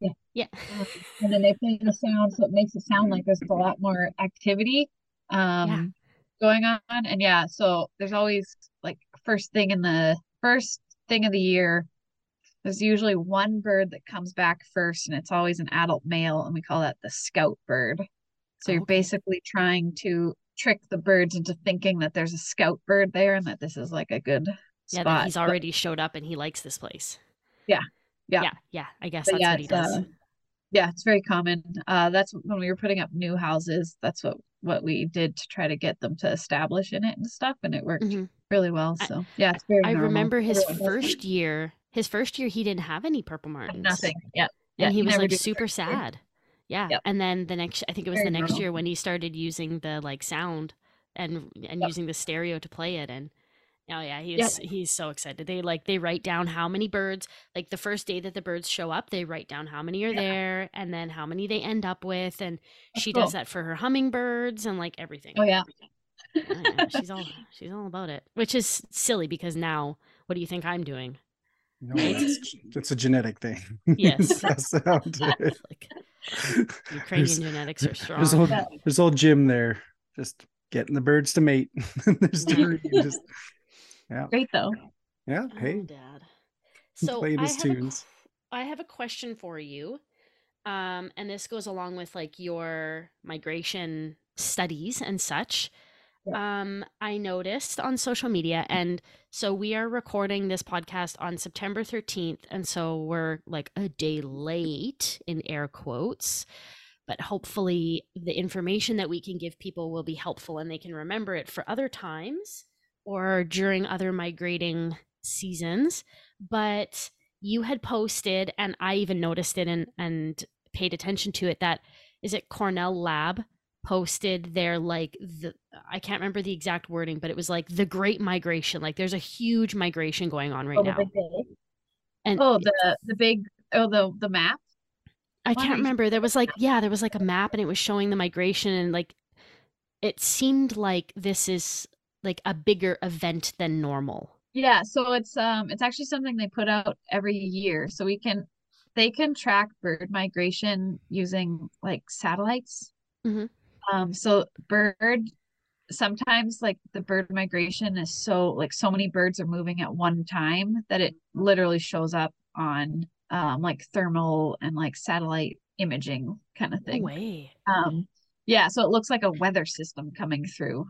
Speaker 4: Yeah.
Speaker 3: yeah
Speaker 4: and then they play the sound so it makes it sound like there's a lot more activity um going on and yeah so there's always first thing in the first thing of the year there's usually one bird that comes back first and it's always an adult male and we call that the scout bird so you're
Speaker 3: Okay.
Speaker 4: basically trying to trick the birds into thinking that there's a scout bird there and that this is like a good
Speaker 3: yeah
Speaker 4: spot
Speaker 3: that he's
Speaker 4: But-
Speaker 3: already showed up and he likes this place
Speaker 4: Yeah. Yeah.
Speaker 3: yeah yeah i guess
Speaker 4: But
Speaker 3: that's
Speaker 4: yeah,
Speaker 3: what he does
Speaker 4: uh, yeah, it's very common. Uh, that's when we were putting up new houses. That's what what we did to try to get them to establish in it and stuff, and it worked
Speaker 3: Mhm.
Speaker 4: Really well. So yeah, it's very.
Speaker 3: i
Speaker 4: normal.
Speaker 3: remember his
Speaker 4: Everyone does it.
Speaker 3: first year his first year he didn't have any purple martins
Speaker 4: nothing. Yeah, yeah.
Speaker 3: and he was like super
Speaker 4: first year.
Speaker 3: sad yeah
Speaker 4: Yep.
Speaker 3: and then the next i think it was
Speaker 4: Very
Speaker 3: the next
Speaker 4: normal.
Speaker 3: year when he started using the like sound and and
Speaker 4: Yep.
Speaker 3: using the stereo to play it and oh yeah
Speaker 4: Yep.
Speaker 3: he's he's so excited they like they write down how many birds like the first day that the birds show up they write down how many are
Speaker 4: Yeah.
Speaker 3: there and then how many they end up with and
Speaker 4: That's
Speaker 3: she
Speaker 4: cool.
Speaker 3: does that for her hummingbirds and like everything
Speaker 4: Oh yeah,
Speaker 3: Oh, yeah, she's all she's all about it which is silly because now what do you think i'm doing
Speaker 2: No, it's, it's a genetic thing.
Speaker 3: Yes.
Speaker 2: Pass it on
Speaker 3: like ukrainian
Speaker 2: There's-
Speaker 3: genetics are
Speaker 2: There's
Speaker 3: strong
Speaker 2: old,
Speaker 4: Yeah.
Speaker 2: there's old Jim there, just getting the birds to mate. there's Dory, just yeah,
Speaker 4: great though.
Speaker 2: yeah.
Speaker 3: Oh,
Speaker 2: Hey,
Speaker 3: Dad. So
Speaker 2: playing
Speaker 3: I
Speaker 2: his
Speaker 3: have, a,
Speaker 2: tunes.
Speaker 3: qu- I have a question for you, um, and this goes along with like your migration studies and such. Um, I noticed on social media, and so we are recording this podcast on September 13th, and so we're like a day late in air quotes. But hopefully, the information that we can give people will be helpful and they can remember it for other times or during other migrating seasons. But you had posted, and I even noticed it and, and paid attention to it that is it Cornell Lab posted their like the I can't remember the exact wording, but it was like the great migration. Like there's a huge migration going on right
Speaker 4: Oh,
Speaker 3: now. And
Speaker 4: Oh, the the big oh the the map.
Speaker 3: I
Speaker 4: Why
Speaker 3: can't remember. There was like yeah, there was like a map and it was showing the migration and like it seemed like this is like a bigger event than normal.
Speaker 4: Yeah, so it's um it's actually something they put out every year. So we can they can track bird migration using like satellites.
Speaker 3: Mhm.
Speaker 4: Um so bird sometimes like the bird migration is so like so many birds are moving at one time that it literally shows up on um like thermal and like satellite imaging kind of
Speaker 3: No
Speaker 4: thing.
Speaker 3: way.
Speaker 4: Um yeah, so it looks like a weather system coming through.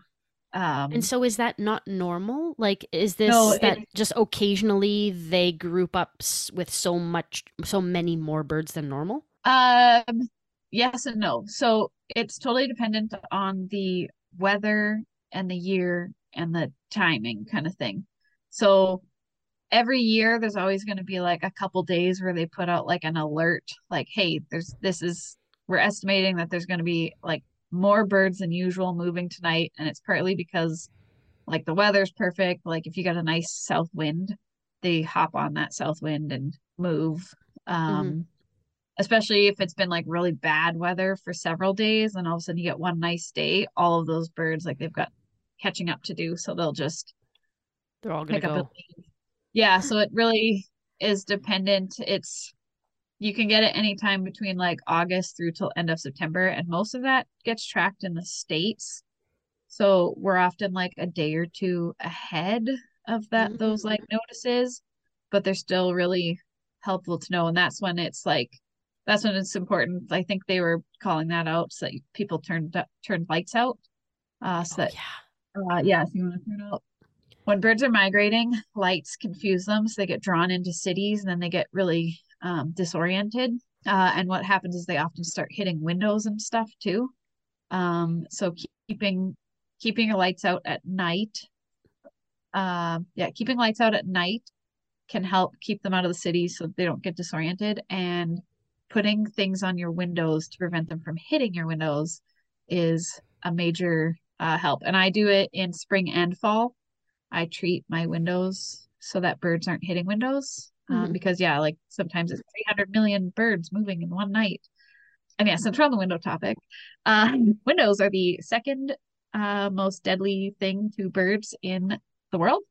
Speaker 4: Um
Speaker 3: And so is that not normal? Like is this
Speaker 4: No, it-
Speaker 3: that just occasionally they group up with so much so many more birds than normal?
Speaker 4: Um, yes and no. So it's totally dependent on the weather and the year and the timing kind of thing. So every year there's always going to be like a couple days where they put out like an alert like hey there's this is we're estimating that there's going to be like more birds than usual moving tonight and it's partly because like the weather's perfect like if you got a nice south wind they hop on that south wind and move um
Speaker 3: Mm-hmm.
Speaker 4: Especially if it's been like really bad weather for several days and all of a sudden you get one nice day all of those birds like they've got catching up to do so they'll just
Speaker 3: They're all gonna
Speaker 4: pick up
Speaker 3: go.
Speaker 4: and leave. Yeah, so it really is dependent. It's you can get it anytime between like August through till end of September, and most of that gets tracked in the states. So we're often like a day or two ahead of that those like mm-hmm. notices, but they're still really helpful to know. And that's when it's like that's when it's important. I think they were calling that out so that people turned turned lights out. Uh so
Speaker 3: Oh,
Speaker 4: that
Speaker 3: yeah.
Speaker 4: uh, yeah, if you want to turn out. When birds are migrating, lights confuse them, so they get drawn into cities and then they get really um, disoriented. Uh, and what happens is they often start hitting windows and stuff too. Um, so keeping keeping your lights out at night, uh, yeah, keeping lights out at night can help keep them out of the city so they don't get disoriented. And putting things on your windows to prevent them from hitting your windows is a major uh, help. And I do it in spring and fall. I treat my windows so that birds aren't hitting windows. Um,
Speaker 3: Mhm.
Speaker 4: because yeah, like sometimes it's 300 million birds moving in one night. And yeah, since we're on the window topic, uh, windows are the second uh, most deadly thing to birds in the world.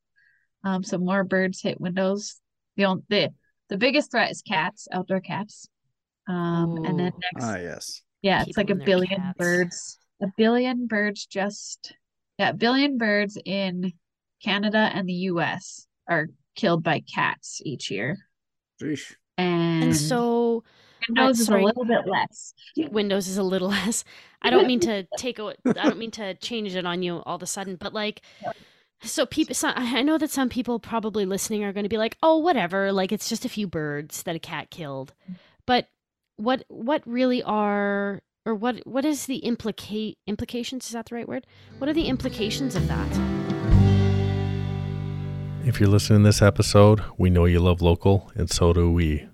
Speaker 4: Um, so more birds hit windows. The only, the the biggest threat is cats, outdoor cats. Um, and then next,
Speaker 2: Ah, yes.
Speaker 4: yeah, it's like a
Speaker 3: People and their
Speaker 4: billion
Speaker 3: cats.
Speaker 4: birds. A billion birds just yeah, billion birds in Canada and the US are killed by cats each year.
Speaker 2: Sheesh.
Speaker 4: And,
Speaker 3: And so
Speaker 4: Windows is a little bit less.
Speaker 3: Windows is a little less. I don't mean to take a, I don't mean to change it on you all of a sudden, but like, so people, some, I I know that some people probably listening are going to be like, oh, whatever, like it's just a few birds that a cat killed, but what what really are or what what is the implicate implications? Is that the right word? What are the implications of that?
Speaker 5: If you're listening to this episode, we know you love local, and so do we.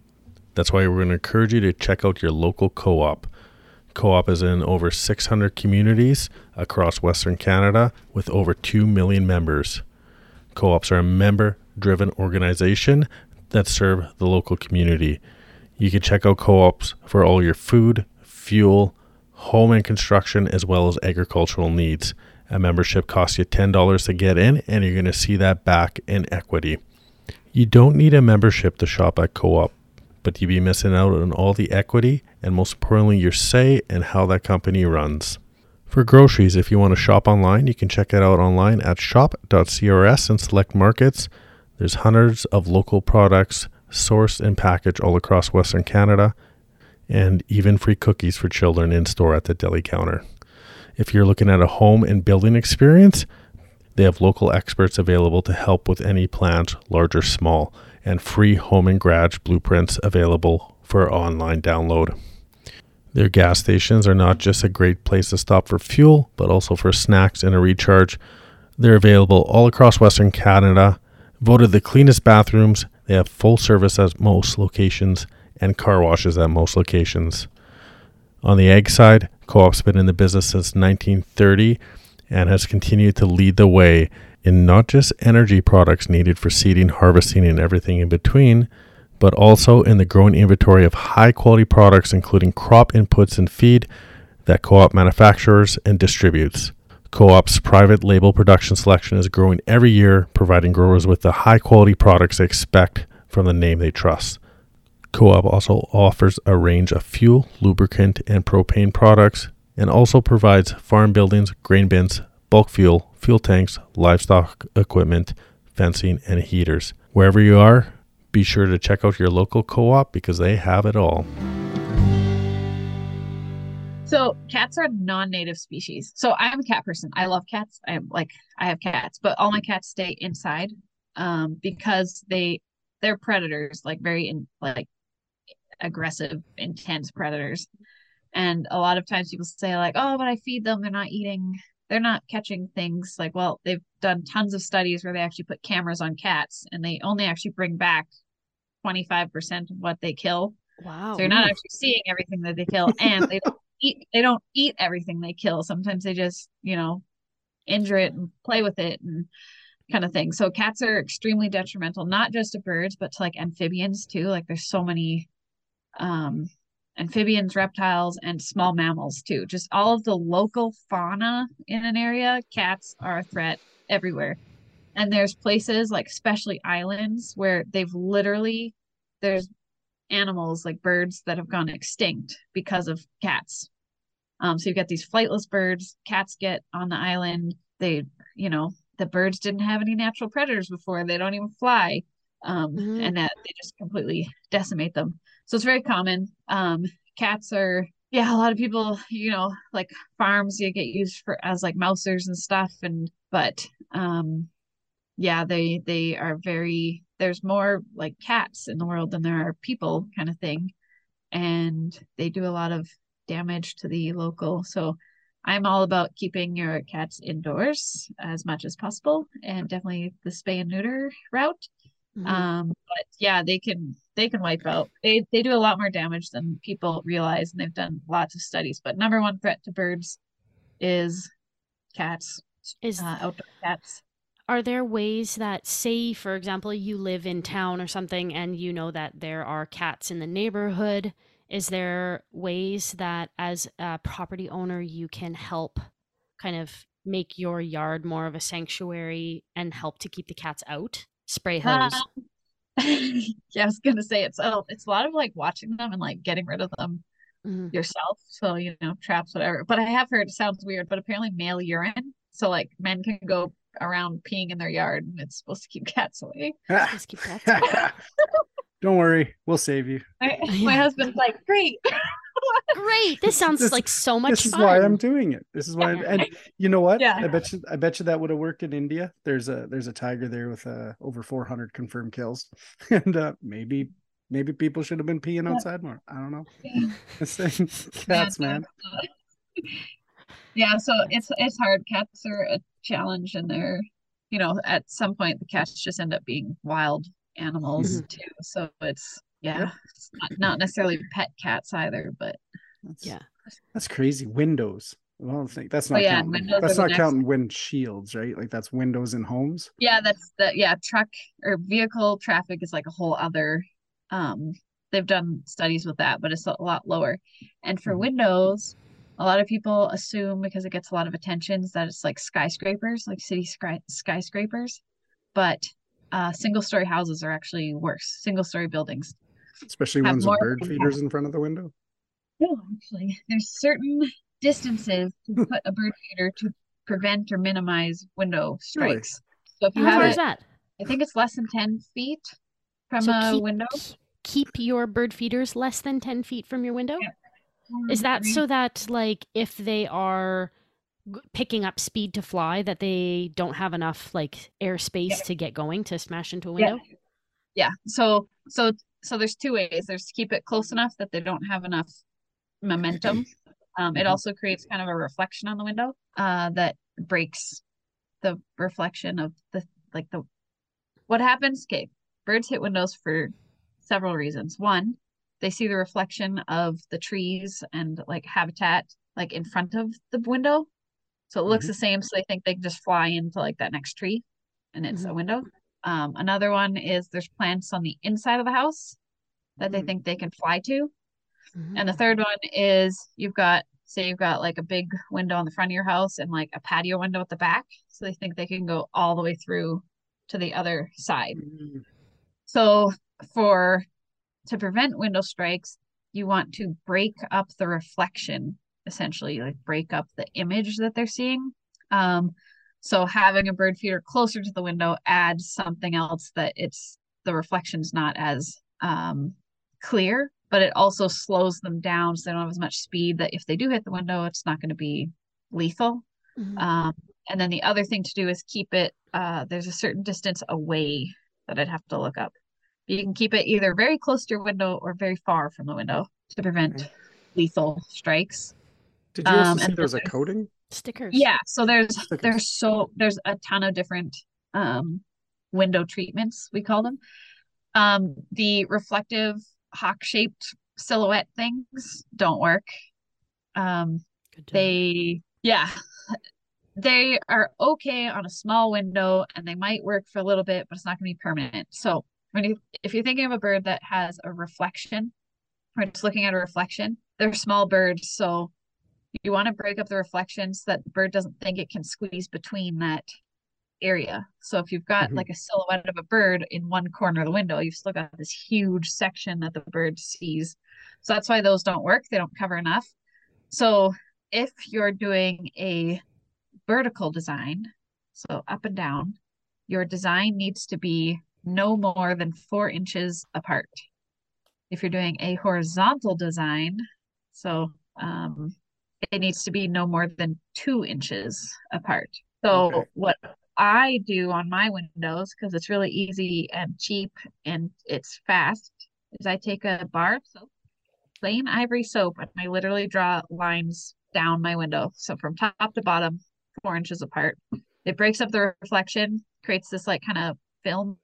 Speaker 5: That's why we're going to encourage you to check out your local co op. Co op is in over 600 communities across Western Canada with over 2 million members. Co ops are a member driven organization that serve the local community. You can check out co ops for all your food, fuel, home and construction, as well as agricultural needs. A membership costs you $10 to get in, and you're going to see that back in equity. You don't need a membership to shop at co op, but you'd be missing out on all the equity and, most importantly, your say and how that company runs. For groceries, if you want to shop online, you can check it out online at shop.crs and select markets. There's hundreds of local products sourced and packaged all across Western Canada, and even free cookies for children in store at the deli counter. If you're looking at a home and building experience, they have local experts available to help with any plans, large or small, and free home and garage blueprints available for online download. Their gas stations are not just a great place to stop for fuel, but also for snacks and a recharge. They're available all across Western Canada. Voted the cleanest bathrooms. They have full service at most locations and car washes at most locations. On the egg side, Co-op's been in the business since 1930 and has continued to lead the way in not just energy products needed for seeding, harvesting, and everything in between, but also in the growing inventory of high quality products, including crop inputs and feed that Co op manufactures and distributes. Co op's private label production selection is growing every year, providing growers with the high quality products they expect from the name they trust. Co op also offers a range of fuel, lubricant, and propane products, and also provides farm buildings, grain bins, bulk fuel, fuel tanks, livestock equipment, fencing, and heaters. Wherever you are, be sure to check out your local co op because they have it all.
Speaker 4: So cats are non-native species. So I'm a cat person. I love cats. I am like I have cats, but all my cats stay inside um because they they're predators, like very in like aggressive, intense predators. And a lot of times people say like, "Oh, but I feed them; they're not eating, they're not catching things." Like, well, they've done tons of studies where they actually put cameras on cats, and they only actually bring back twenty five percent of what they kill.
Speaker 3: Wow.
Speaker 4: So you're not actually seeing everything that they kill, and they don't eat. They don't eat everything they kill. Sometimes they just, you know, injure it and play with it and kind of thing. So cats are extremely detrimental, not just to birds, but to like amphibians too. Like there's so many um amphibians, reptiles, and small mammals too. Just all of the local fauna in an area, cats are a threat everywhere. And there's places like especially islands where they've literally there's animals like birds that have gone extinct because of cats. Um, so you've got these flightless birds, cats get on the island. They, you know, the birds didn't have any natural predators before. They don't even fly. Um,
Speaker 3: Mhm.
Speaker 4: and that they just completely decimate them. So it's very common. Um, cats are, yeah, a lot of people, you know, like farms, you get used for as like mousers and stuff. And, but, um, yeah, they, they are very, there's more like cats in the world than there are people kind of thing. And they do a lot of damage to the local. So I'm all about keeping your cats indoors as much as possible and definitely the spay and neuter route.
Speaker 3: Mhm.
Speaker 4: Um, but yeah, they can they can wipe out. They they do a lot more damage than people realize, and they've done lots of studies. But number one threat to birds is cats,
Speaker 3: Is
Speaker 4: uh, outdoor cats.
Speaker 3: Are there ways that say for example you live in town or something and you know that there are cats in the neighborhood is there ways that as a property owner you can help kind of make your yard more of a sanctuary and help to keep the cats out spray hose
Speaker 4: Um, yeah, I was gonna say it's oh, it's a lot of like watching them and like getting rid of them
Speaker 3: Mhm.
Speaker 4: yourself. So you know, traps, whatever. But I have heard it sounds weird, but apparently male urine. So like men can go around peeing in their yard, and it's supposed to keep cats away.
Speaker 3: Just keep cats out.
Speaker 2: Don't worry, we'll save you.
Speaker 4: My, my husband's like, great.
Speaker 3: great this sounds
Speaker 2: This-
Speaker 3: like so much
Speaker 2: this is why I'm doing it. This is why,
Speaker 3: Yeah.
Speaker 2: and you know what?
Speaker 4: Yeah.
Speaker 2: I bet you, I bet you that would have worked in India. There's a there's a tiger there with uh, over 400 confirmed kills, and uh, maybe maybe people should have been peeing
Speaker 4: Yeah.
Speaker 2: outside more. I don't know.
Speaker 4: Yeah.
Speaker 2: Cats, man.
Speaker 4: Yeah, so it's it's hard. Cats are a challenge, and they're, you know, at some point the cats just end up being wild animals too. So it's yeah,
Speaker 2: Yep.
Speaker 4: it's not, not necessarily pet cats either, but
Speaker 2: That's,
Speaker 3: yeah
Speaker 2: that's crazy. Windows. I don't think that's
Speaker 4: Oh,
Speaker 2: not
Speaker 4: yeah,
Speaker 2: counting. That's not counting wind shields, right? Like that's windows in homes.
Speaker 4: yeah, that's the yeah truck or vehicle traffic is like a whole other. Um, they've done studies with that, but it's a lot lower. And for
Speaker 2: Mhm.
Speaker 4: windows, a lot of people assume because it gets a lot of attentions that it's like skyscrapers, like city sky skyscrapers, but uh, single story houses are actually worse. Single story buildings.
Speaker 2: Especially ones with bird feeders in front of the window.
Speaker 4: No, actually, there's certain distances to put a bird feeder to prevent or minimize window
Speaker 2: Really?
Speaker 4: strikes. So if you
Speaker 3: how
Speaker 4: have
Speaker 3: far
Speaker 4: it,
Speaker 3: is that
Speaker 4: I think it's less than 10 feet from
Speaker 3: So
Speaker 4: a
Speaker 3: keep-
Speaker 4: window.
Speaker 3: keep your bird feeders less than 10 feet from your window
Speaker 4: Yeah.
Speaker 3: Is that so that like if they are picking up speed to fly that they don't have enough like airspace
Speaker 4: Yeah.
Speaker 3: to get going to smash into a window?
Speaker 4: Yeah. yeah. So so so there's two ways. There's to keep it close enough that they don't have enough momentum. Um, it
Speaker 2: Mhm.
Speaker 4: also creates kind of a reflection on the window uh, that breaks the reflection of the like the what happens. Okay, birds hit windows for several reasons. One, they see the reflection of the trees and like habitat like in front of the window, so it looks
Speaker 2: Mhm.
Speaker 4: the same. So they think they can just fly into like that next tree, and it's a window. Um, another one is there's plants on the inside of the house that they
Speaker 2: Mm.
Speaker 4: think they can fly to.
Speaker 3: Mhm.
Speaker 4: And the third one is you've got, say, you've got like a big window on the front of your house and like a patio window at the back. So they think they can go all the way through to the other side.
Speaker 2: Mm.
Speaker 4: So for to prevent window strikes, you want to break up the reflection, essentially, like break up the image that they're seeing. Um, so having a bird feeder closer to the window adds something else that it's the reflection's not as um clear, but it also slows them down so they don't have as much speed that if they do hit the window, it's not going to be lethal.
Speaker 3: Mhm.
Speaker 4: Um, and then the other thing to do is keep it, uh, there's a certain distance away that I'd have to look up. You can keep it either very close to your window or very far from the window to prevent
Speaker 2: Okay.
Speaker 4: lethal strikes.
Speaker 2: Did you also
Speaker 4: Um,
Speaker 2: say
Speaker 4: and
Speaker 2: there was a coating?
Speaker 3: Stickers.
Speaker 4: Yeah, so there's
Speaker 2: Stickers.
Speaker 4: there's so there's a ton of different um window treatments we call them. Um the reflective hawk shaped silhouette things don't work. Um
Speaker 3: Good to know.
Speaker 4: they yeah they are okay on a small window and they might work for a little bit but it's not going to be permanent so when you if you're thinking of a bird that has a reflection or just looking at a reflection they're small birds so you want to break up the reflection so that the bird doesn't think it can squeeze between that area. So if you've got
Speaker 2: Mhm.
Speaker 4: like a silhouette of a bird in one corner of the window you've still got this huge section that the bird sees. So that's why those don't work they don't cover enough. So if you're doing a vertical design, so up and down, your design needs to be no more than four inches apart. If you're doing a horizontal design, so um, it needs to be no more than two inches apart. So
Speaker 2: Okay.
Speaker 4: what I do on my windows, because it's really easy and cheap and it's fast, is I take a bar of soap, plain ivory soap, and I literally draw lines down my window. So from top to bottom, four inches apart. It breaks up the reflection, creates this like kind of film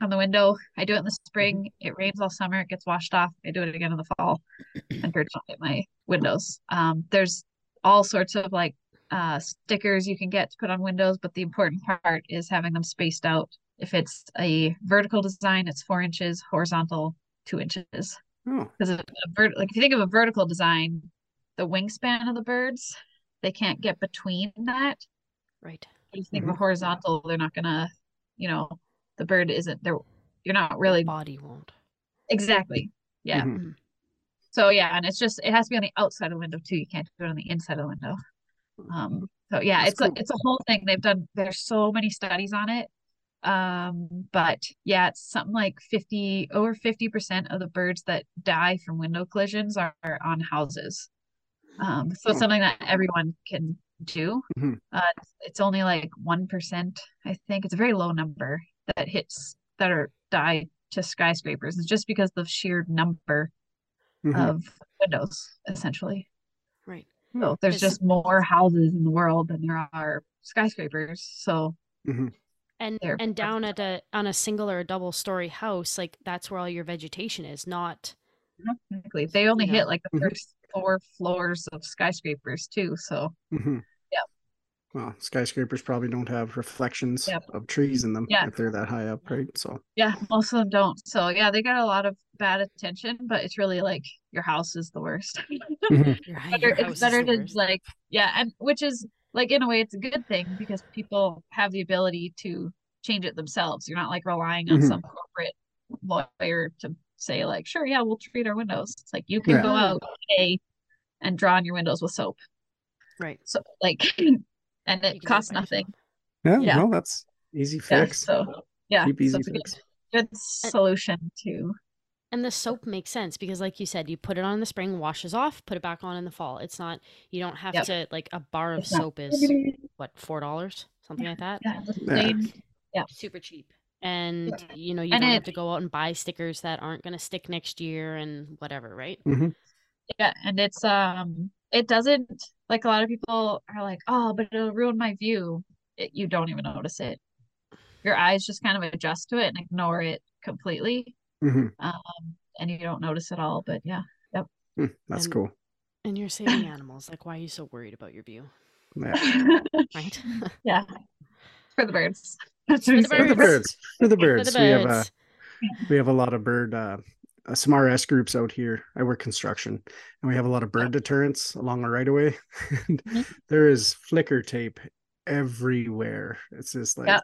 Speaker 4: on the window. I do it in the spring. It rains all summer. It gets washed off. I do it again in the fall. Don't hit my windows. Um, there's all sorts of like uh, stickers you can get to put on windows, but the important part is having them spaced out. If it's a vertical design, it's four inches. Horizontal, two inches.
Speaker 2: Oh,
Speaker 4: Because a vert like if you think of a vertical design, the wingspan of the birds, they can't get between that.
Speaker 3: Right.
Speaker 4: If you think of a horizontal, they're not gonna, you know, the bird isn't there. You're not really
Speaker 3: Body won't.
Speaker 4: exactly. Yeah.
Speaker 2: Mhm.
Speaker 4: So yeah, and it's just it has to be on the outside of the window too. You can't do it on the inside of the window. Um. So yeah,
Speaker 2: That's
Speaker 4: it's
Speaker 2: cool.
Speaker 4: a it's a whole thing. They've done. There's so many studies on it. Um. But yeah, it's something like fifty over fifty percent of the birds that die from window collisions are, are on houses. Um. So it's
Speaker 2: Oh.
Speaker 4: something that everyone can do.
Speaker 2: Mhm.
Speaker 4: Uh. It's, it's only like one percent. I think it's a very low number that hits that are die to skyscrapers. is just because the sheer number
Speaker 2: Mhm.
Speaker 4: of windows, essentially.
Speaker 3: Right.
Speaker 4: So there's
Speaker 3: Is-
Speaker 4: just more houses in the world than there are skyscrapers. So
Speaker 2: Mhm.
Speaker 3: And
Speaker 4: They're
Speaker 3: and down at a on a single or a double story house, like that's where all your vegetation is, not
Speaker 4: technically, they only hit
Speaker 3: know.
Speaker 4: like the
Speaker 2: Mhm.
Speaker 4: first four floors of skyscrapers too. So
Speaker 2: Mhm.
Speaker 4: Yeah.
Speaker 2: Well, skyscrapers probably don't have reflections
Speaker 4: Yep.
Speaker 2: of trees in them
Speaker 4: Yeah.
Speaker 2: if they're that high up, right? So,
Speaker 4: yeah, most of them don't. So yeah, they got a lot of bad attention, but it's really like your house is the worst.
Speaker 2: Mhm.
Speaker 3: your,
Speaker 4: better,
Speaker 3: your
Speaker 4: it's better to
Speaker 3: worst.
Speaker 4: like yeah, and which is like in a way it's a good thing because people have the ability to change it themselves. You're not like relying on
Speaker 2: Mhm.
Speaker 4: some corporate lawyer to say like, sure, yeah, we'll treat our windows. It's like you can
Speaker 2: Yeah.
Speaker 4: go out today and draw on your windows with soap.
Speaker 3: Right.
Speaker 4: So like and it costs nothing.
Speaker 2: yeah,
Speaker 4: Yeah.
Speaker 2: well, that's easy
Speaker 4: Yeah.
Speaker 2: fix.
Speaker 4: So yeah,
Speaker 2: Cheap,
Speaker 4: so
Speaker 2: easy
Speaker 4: it's a good,
Speaker 2: fix.
Speaker 4: good solution to
Speaker 3: And the soap makes sense because, like you said, you put it on in the spring, washes off, put it back on in the fall. It's not you don't have
Speaker 4: Yep.
Speaker 3: to like a bar of
Speaker 4: It's not-
Speaker 3: soap is what four dollars something like that.
Speaker 4: yeah, the
Speaker 2: Yeah.
Speaker 3: Super cheap, and you know you
Speaker 4: And
Speaker 3: don't
Speaker 4: it-
Speaker 3: have to go out and buy stickers that aren't going to stick next year and whatever, right?
Speaker 2: Mhm.
Speaker 4: Yeah, and it's um it doesn't like a lot of people are like, "Oh, but it'll ruin my view." It, you don't even notice it. Your eyes just kind of adjust to it and ignore it completely.
Speaker 2: Mhm.
Speaker 4: Um and you don't notice it all, but yeah.
Speaker 2: Mm, That's
Speaker 3: And-
Speaker 2: cool.
Speaker 3: And you're saving animals. Like, why are you so worried about your view,
Speaker 2: Yeah.
Speaker 3: right?
Speaker 4: yeah. For the birds.
Speaker 3: For the
Speaker 2: For the
Speaker 3: birds.
Speaker 2: birds. For the birds. We have a we have a lot of bird uh uh, some RS groups out here. I work construction and we have a lot of bird deterrents along our right of way. and
Speaker 4: Mhm.
Speaker 2: there is flicker tape everywhere. It's just like
Speaker 4: Yeah.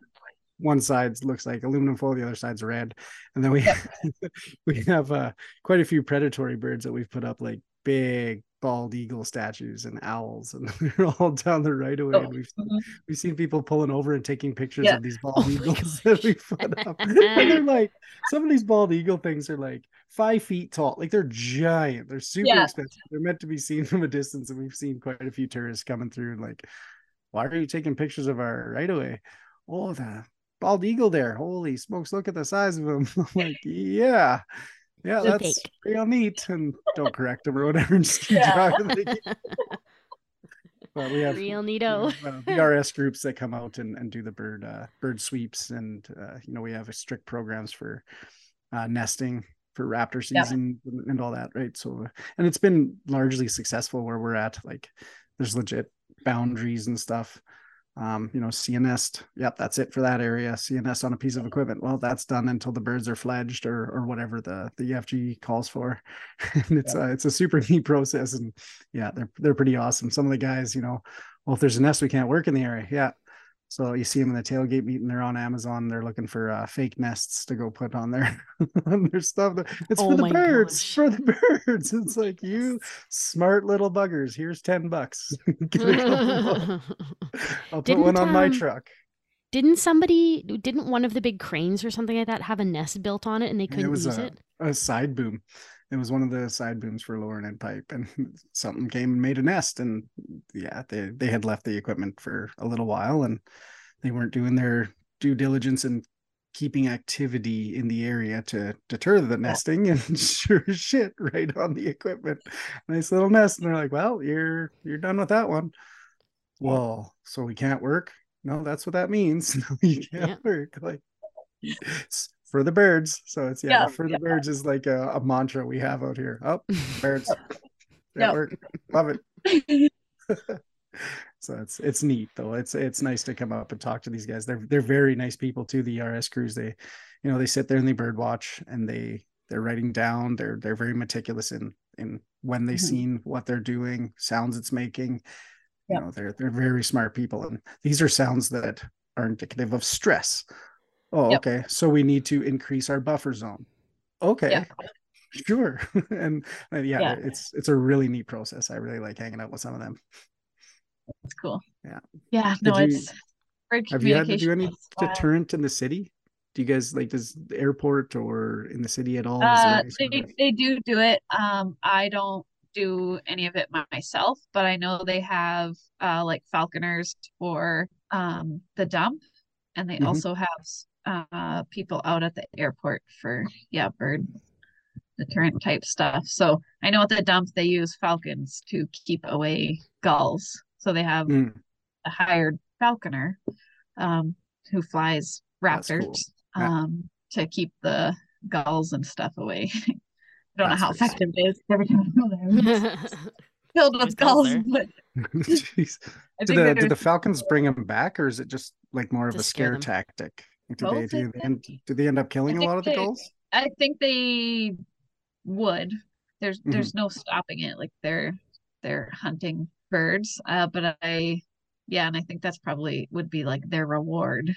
Speaker 2: one side looks like aluminum foil, the other side's red. And then we we have uh quite a few predatory birds that we've put up like big bald eagle statues and owls and they're all down the right away.
Speaker 4: Oh,
Speaker 2: And we've
Speaker 4: mhm.
Speaker 2: we've seen people pulling over and taking pictures
Speaker 4: Yeah.
Speaker 2: of these bald
Speaker 3: Oh
Speaker 2: eagles that we put up. and they're like, some of these bald eagle things are like five feet tall. Like they're giant. They're super
Speaker 4: Yeah.
Speaker 2: expensive. They're meant to be seen from a distance. And we've seen quite a few tourists coming through and like, why are you taking pictures of our right away? Oh, the bald eagle there. Holy smokes, look at the size of him. I'm like, yeah. Yeah, that's
Speaker 3: take.
Speaker 2: real neat. And don't correct them or whatever. and Just keep
Speaker 4: Yeah.
Speaker 2: driving. But we have
Speaker 3: Real neato.
Speaker 2: uh, VRS groups that come out and, and do the bird uh, bird sweeps, and uh, you know we have strict programs for uh, nesting for raptor
Speaker 4: Yeah.
Speaker 2: season and, and all that, right? So, and it's been largely successful where we're at. Like, there's legit boundaries and stuff. Um, you know, nest. Yep, that's it for that area. Nest on a piece of equipment. Well, that's done until the birds are fledged or or whatever the the EFG calls for. and it's a it's a super neat process. And yeah, they're they're pretty awesome. Some of the guys, you know, well, if there's a nest, we can't work in the area. Yeah. So you see them in the tailgate meeting. They're on Amazon. They're looking for uh, fake nests to go put on their on their stuff. It's
Speaker 3: Oh
Speaker 2: for the birds.
Speaker 3: gosh.
Speaker 2: For the birds. It's like you smart little buggers. Here's ten bucks. Get a couple. I'll put one
Speaker 3: Didn't,
Speaker 2: on my
Speaker 3: um,
Speaker 2: truck.
Speaker 3: Didn't somebody? Didn't one of the big cranes or something like that have a nest built on it and they couldn't
Speaker 2: was
Speaker 3: use
Speaker 2: a,
Speaker 3: it?
Speaker 2: a side boom. It was one of the side booms for lowering and pipe, and something came and made a nest. And yeah, they they had left the equipment for a little while, and they weren't doing their due diligence and keeping activity in the area to deter the oh. nesting. And sure as shit, right on the equipment, nice little nest. And they're like, "Well, you're you're done with that one." Well, so we can't work. No, that's what that means. No, you can't
Speaker 3: Yeah.
Speaker 2: work. Like for the birds. So it's yeah,
Speaker 4: Yeah,
Speaker 2: for the
Speaker 4: yeah.
Speaker 2: birds is like a, a mantra we have out here. Oh, birds.
Speaker 4: Yeah.
Speaker 2: Work. Love it. so it's it's neat though. It's it's nice to come up and talk to these guys. They're they're very nice people too. The RS crews. They, you know, they sit there and they bird watch and they they're writing down. They're they're very meticulous in in when they
Speaker 4: Mhm.
Speaker 2: seen what they're doing, sounds it's making. You know, they're they're very smart people, and these are sounds that are indicative of stress. Oh,
Speaker 4: Yep.
Speaker 2: okay. So we need to increase our buffer zone. Okay.
Speaker 4: Yeah.
Speaker 2: Sure. and uh, yeah,
Speaker 4: Yeah.
Speaker 2: it's it's a really neat process. I really like hanging out with some of them.
Speaker 4: It's cool.
Speaker 2: Yeah.
Speaker 4: Yeah.
Speaker 2: Did
Speaker 4: No,
Speaker 2: you-
Speaker 4: it's
Speaker 2: Have you had to do any deterrent in the city? Do you guys like does the airport or in the city at all?
Speaker 4: Uh, they they do do it. Um, I don't do any of it myself, but I know they have uh like falconers for um the dump, and they
Speaker 2: Mhm.
Speaker 4: also have uh people out at the airport for yeah bird deterrent type stuff. So I know at the dump they use falcons to keep away gulls. So they have
Speaker 2: Mm,
Speaker 4: a hired falconer um who flies
Speaker 2: That's cool.
Speaker 4: raptors
Speaker 2: Yeah.
Speaker 4: um to keep the gulls and stuff away. I don't
Speaker 2: That's
Speaker 4: know how
Speaker 2: pretty
Speaker 4: effective it is. Every time I go there, filled with
Speaker 3: gulls
Speaker 4: gulls. But
Speaker 2: Jeez.
Speaker 4: I
Speaker 2: Do the do the Falcons bring them back, or is it just like more of a
Speaker 3: scare
Speaker 2: scare
Speaker 3: them.
Speaker 2: tactic? Like, Do they
Speaker 4: Both,
Speaker 2: do they end,
Speaker 4: think.
Speaker 2: do they end up killing a lot of the
Speaker 4: they-
Speaker 2: gulls?
Speaker 4: I think they would. There's
Speaker 2: Mhm.
Speaker 4: there's no stopping it. Like they're they're hunting birds. Uh, but I yeah, and I think that's probably would be like their reward.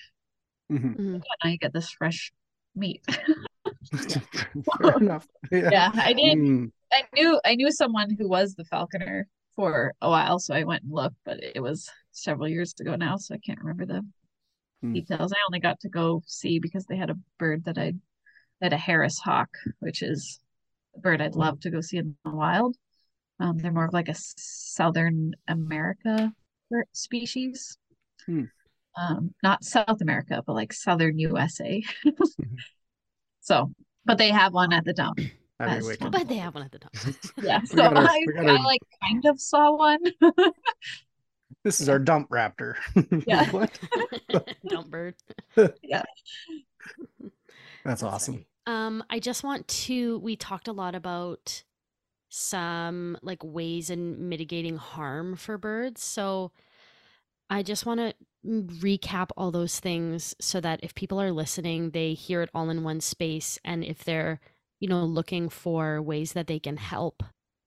Speaker 2: Mhm.
Speaker 3: Mhm.
Speaker 4: Now you get this fresh meat.
Speaker 2: Fair enough.
Speaker 4: yeah, I did.
Speaker 2: Mm,
Speaker 4: I knew I knew someone who was the falconer for a while, so I went and looked, but it was several years ago now, so I can't remember the
Speaker 2: Hmm.
Speaker 4: details. I only got to go see because they had a bird that I had a Harris hawk, which is a bird I'd love to go see in the wild. Um, they're more of like a Southern America species.
Speaker 2: Hmm.
Speaker 4: Um, not South America, but like Southern USA. So, but they have one at the dump.
Speaker 2: that'd be
Speaker 4: That's
Speaker 2: wicked.
Speaker 4: fun.
Speaker 3: But they have one at the top.
Speaker 4: Yeah,
Speaker 2: We
Speaker 4: so
Speaker 2: got our-
Speaker 4: I,
Speaker 2: we got
Speaker 4: I like kind of saw one.
Speaker 2: This is our dump raptor.
Speaker 4: Yeah.
Speaker 2: what?
Speaker 3: Dump bird.
Speaker 4: yeah.
Speaker 2: That's awesome.
Speaker 3: Um, I just want to. We talked a lot about some like ways in mitigating harm for birds. So I just want to recap all those things so that if people are listening, they hear it all in one space. And if they're, you know, looking for ways that they can help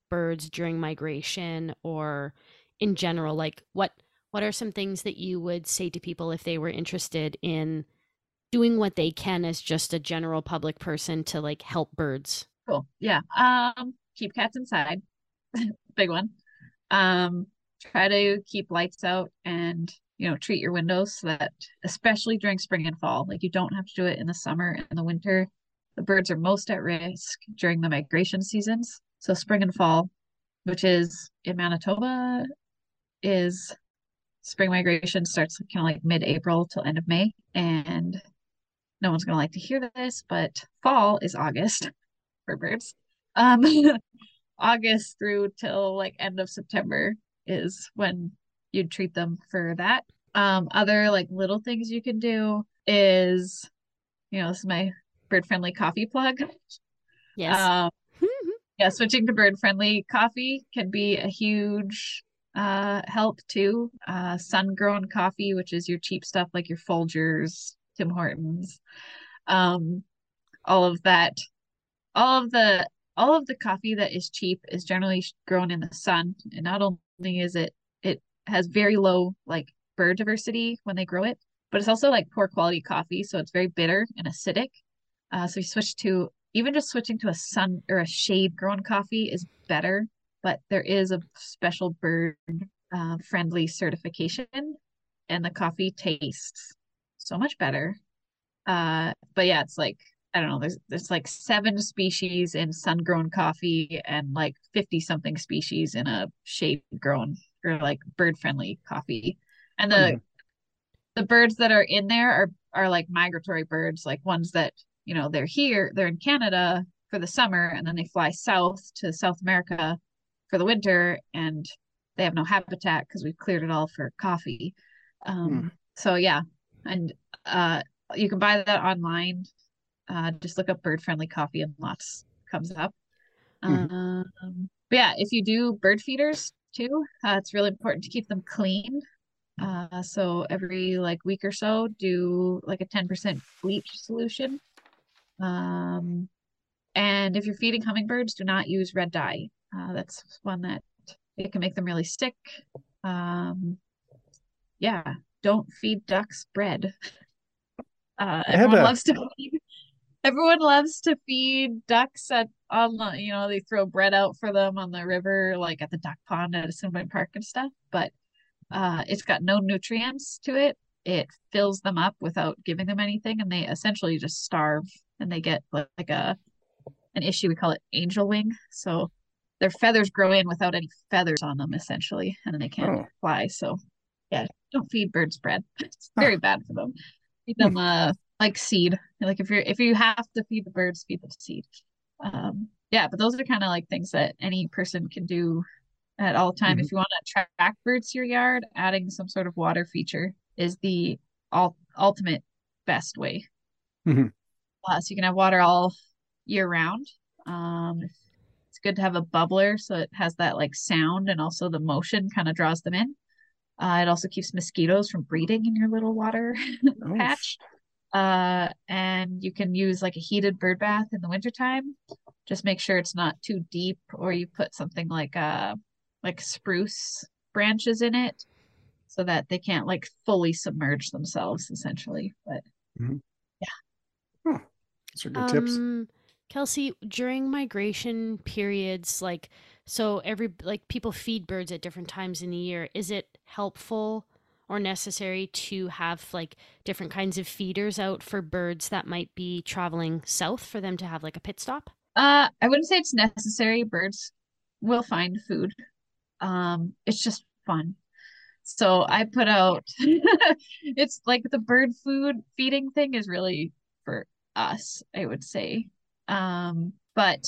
Speaker 3: birds during migration or in general, like what what are some things that you would say to people if they were interested in doing what they can as just a general public person to like help birds?
Speaker 4: Cool. Yeah. Um, keep cats inside. Big one. Um, try to keep lights out and you know treat your windows so that especially during spring and fall, like you don't have to do it in the summer and the winter. The birds are most at risk during the migration seasons. So spring and fall, which is in Manitoba, is spring migration starts kind of like mid-April till end of May. And no one's gonna like to hear this, but fall is August. for birds. Um, August through till like end of September is when you'd treat them for that. Um, other like little things you can do is, you know, this is my bird friendly coffee plug.
Speaker 3: Yes.
Speaker 4: Um, yeah, switching to bird friendly coffee can be a huge uh help too. Uh sun grown coffee, which is your cheap stuff like your Folgers, Tim Hortons, um, all of that, all of the all of the coffee that is cheap is generally grown in the sun, and not only is it it has very low like bird diversity when they grow it, but it's also like poor quality coffee, so it's very bitter and acidic. Uh, so you switch to even just switching to a sun or a shade grown coffee is better, but there is a special bird uh, friendly certification, and the coffee tastes so much better. Uh, but yeah, it's like I don't know. There's there's like seven species in sun grown coffee and like fifty something species in a shade grown or like bird friendly coffee, and the
Speaker 2: Mhm.
Speaker 4: the birds that are in there are are like migratory birds, like ones that you know they're here, they're in Canada for the summer, and then they fly south to South America for the winter, and they have no habitat because we've cleared it all for coffee. Um, So yeah, and uh, you can buy that online. Uh, just look up bird friendly coffee and lots comes up.
Speaker 2: Mhm.
Speaker 4: Um, but yeah, if you do bird feeders too, uh, it's really important to keep them clean. Uh, so every like week or so, do like a 10% bleach solution. Um, and if you're feeding hummingbirds, do not use red dye. Uh, that's one that it can make them really sick. Um, yeah, don't feed ducks bread. Uh, everyone
Speaker 2: a-
Speaker 4: loves to feed. Everyone loves to feed ducks at on the you know they throw bread out for them on the river like at the duck pond at Assiniboine Park and stuff, but uh, it's got no nutrients to it. It fills them up without giving them anything, and they essentially just starve and they get like, like a an issue we call it angel wing. So their feathers grow in without any feathers on them essentially, and then they can't
Speaker 2: Oh.
Speaker 4: fly. So yeah, don't feed birds bread. It's very bad for them. Feed them uh like seed. Like if you're if you have to feed the birds, feed them seed. Um yeah, but those are kind of like things that any person can do at all time.
Speaker 2: Mhm.
Speaker 4: If you want to attract birds to your yard, adding some sort of water feature is the ul- ultimate best way.
Speaker 2: Mhm.
Speaker 4: Uh, so you can have water all year round. Um, it's good to have a bubbler so it has that like sound and also the motion kind of draws them in. Uh, it also keeps mosquitoes from breeding in your little water
Speaker 2: Oh,
Speaker 4: patch. Uh, and you can use like a heated bird bath in the wintertime. Just make sure it's not too deep, or you put something like uh like spruce branches in it so that they can't like fully submerge themselves essentially. But yeah.
Speaker 2: Those are good tips.
Speaker 3: Kelsey, during migration periods, like so every like people feed birds at different times in the year. Is it helpful or necessary to have like different kinds of feeders out for birds that might be traveling south for them to have like a pit stop?
Speaker 4: uh I wouldn't say it's necessary. Birds will find food. Um, it's just fun. So I put out it's like the bird food feeding thing is really for us, I would say. Um, but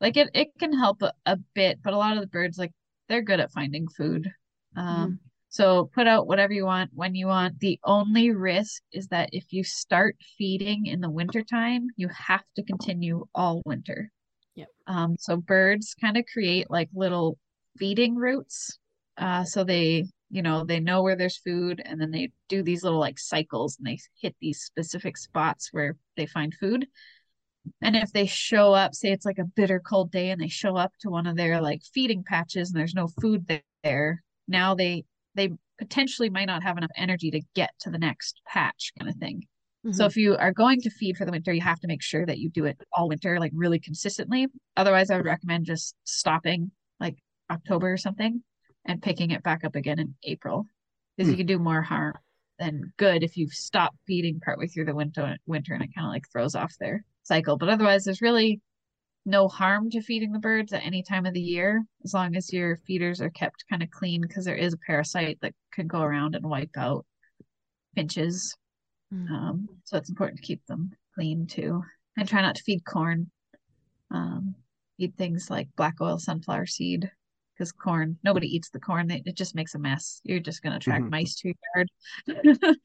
Speaker 4: like it it can help a, a bit, but a lot of the birds like they're good at finding food. Um, so put out whatever you want when you want. The only risk is that if you start feeding in the wintertime, you have to continue all winter.
Speaker 3: Yep.
Speaker 4: Um, so birds kind of create like little feeding routes. Uh, so they, you know, they know where there's food and then they do these little like cycles and they hit these specific spots where they find food. And if they show up, say it's like a bitter cold day and they show up to one of their like feeding patches and there's no food there, now they they potentially might not have enough energy to get to the next patch kind of thing. So
Speaker 3: Mhm.
Speaker 4: if you are going to feed for the winter, you have to make sure that you do it all winter, like really consistently. Otherwise, I would recommend just stopping like October or something and picking it back up again in April. Because you
Speaker 2: Hmm.
Speaker 4: can do more harm than good if you stop feeding partway through the winter winter and it kind of like throws off their cycle. But otherwise, there's really no harm to feeding the birds at any time of the year, as long as your feeders are kept kind of clean, because there is a parasite that can go around and wipe out finches.
Speaker 3: Mm.
Speaker 4: Um, so it's important to keep them clean too. And try not to feed corn. Um, eat things like black oil sunflower seed because corn, nobody eats the corn. It, just makes a mess. You're just going to attract
Speaker 2: Mhm.
Speaker 4: mice to your yard.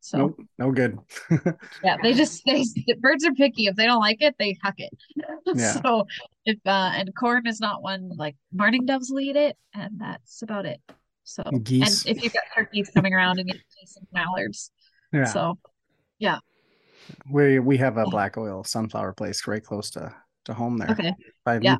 Speaker 4: so
Speaker 2: Nope, no good.
Speaker 4: yeah, they just they the birds are picky. If they don't like it, they huck it.
Speaker 2: Yeah.
Speaker 4: So if uh and corn is not one like mourning doves will eat it, and that's about it. So
Speaker 2: Geese.
Speaker 4: and if you've got turkeys coming around and you geese and mallards.
Speaker 2: yeah.
Speaker 4: So yeah.
Speaker 2: we we have a black oil sunflower place right close to to home there
Speaker 4: okay.
Speaker 2: by
Speaker 4: Yeah.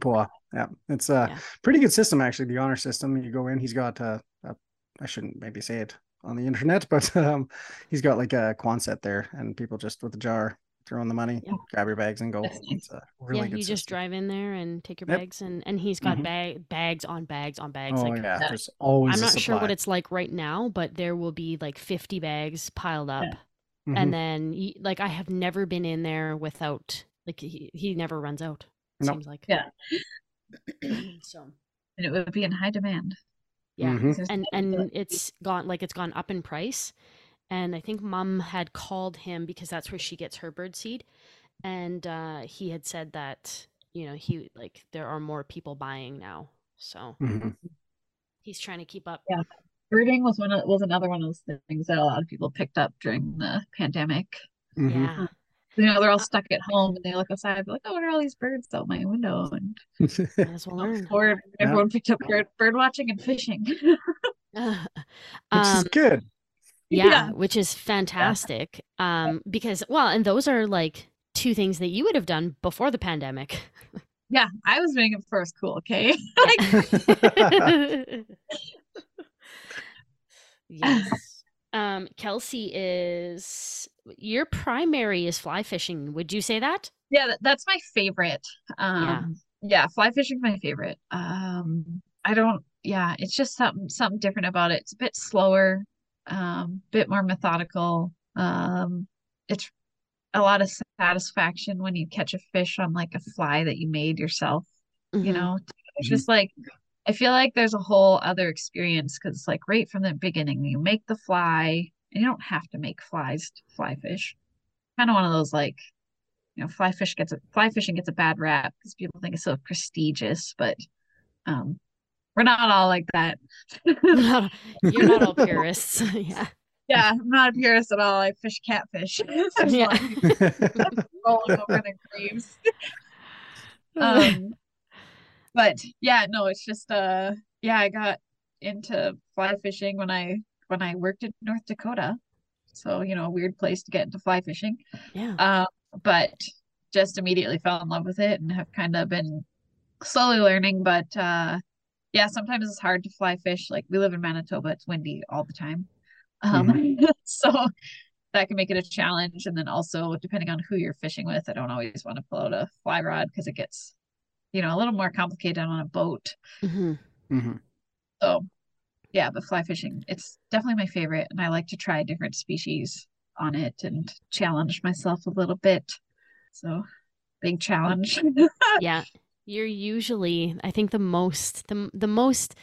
Speaker 2: Yeah, it's a
Speaker 3: Yeah.
Speaker 2: pretty good system actually. The honor system. You go in, he's got uh, a, I shouldn't maybe say it on the internet, but um, he's got like a Quonset there, and people just with a jar throw in the money,
Speaker 3: Yeah.
Speaker 2: grab your bags, and go.
Speaker 4: That's nice.
Speaker 2: It's a really
Speaker 3: yeah,
Speaker 2: good
Speaker 3: you just drive in there and take your
Speaker 2: Yep.
Speaker 3: bags, and and he's got
Speaker 2: Mhm.
Speaker 3: bag bags on bags on bags.
Speaker 2: Oh
Speaker 3: like
Speaker 2: yeah,
Speaker 4: Yeah.
Speaker 2: there's always.
Speaker 3: I'm
Speaker 2: a
Speaker 3: not sure what it's like right now, but there will be like 50 bags piled up,
Speaker 2: Mhm.
Speaker 3: and then like I have never been in there without like he, he never runs out. It
Speaker 2: Nope.
Speaker 3: seems like
Speaker 4: Yeah.
Speaker 3: so
Speaker 4: And it would be in high demand.
Speaker 3: Yeah,
Speaker 2: Mhm.
Speaker 3: And and it's gone like it's gone up in price, and I think mom had called him because that's where she gets her bird seed, and uh, he had said that you know he like there are more people buying now, so
Speaker 2: Mhm.
Speaker 3: he's trying to keep up.
Speaker 4: Yeah. birding was one of, was another one of those things that a lot of people picked up during the pandemic.
Speaker 2: Mhm.
Speaker 3: Yeah.
Speaker 4: You know, they're all stuck at home and they look outside, they're like, "Oh, what are all these birds out my window?" And
Speaker 3: as well
Speaker 4: bored, everyone picked up bird, bird watching and fishing.
Speaker 3: Uh,
Speaker 2: Which is
Speaker 3: um,
Speaker 2: good.
Speaker 3: yeah,
Speaker 4: Yeah.
Speaker 3: which is fantastic. Um, because well, and those are like two things that you would have done before the pandemic.
Speaker 4: yeah, I was doing it before it was cool. Okay,
Speaker 3: yes. Um, Kelsey is your primary is fly fishing. Would you say that?
Speaker 4: yeah, that's my favorite. Um, yeah, fly fishing's my favorite. Um, I don't. Yeah, it's just something something different about it. It's a bit slower, um, bit more methodical. Um, it's a lot of satisfaction when you catch a fish on like a fly that you made yourself. you
Speaker 3: Mhm.
Speaker 4: know it's
Speaker 2: Mhm.
Speaker 4: just like i feel like there's a whole other experience because it's like right from the beginning you make the fly and you don't have to make flies to fly fish kind of one of those like you know fly fish gets a fly fishing gets a bad rap because people think it's so prestigious but um we're not all like that
Speaker 3: You're not all purists. yeah.
Speaker 4: yeah i'm not a purist at all i fish catfish
Speaker 3: Yeah.
Speaker 4: rolling over their graves um but yeah no it's just uh yeah i got into fly fishing when i when i worked in north dakota. So you know a weird place to get into fly fishing.
Speaker 3: Yeah.
Speaker 4: um but just immediately fell in love with it and have kind of been slowly learning but uh yeah sometimes it's hard to fly fish. Like we live in manitoba. It's windy all the time. Um so that can make it a challenge. And then also depending on who you're fishing with i don't always want to pull out a fly rod because it gets you know a little more complicated on a boat.
Speaker 3: Hmm
Speaker 2: Mhm.
Speaker 4: so yeah but fly fishing it's definitely my favorite and i like to try different species on it and challenge myself a little bit. So big challenge.
Speaker 3: Yeah you're usually i think the most the, the most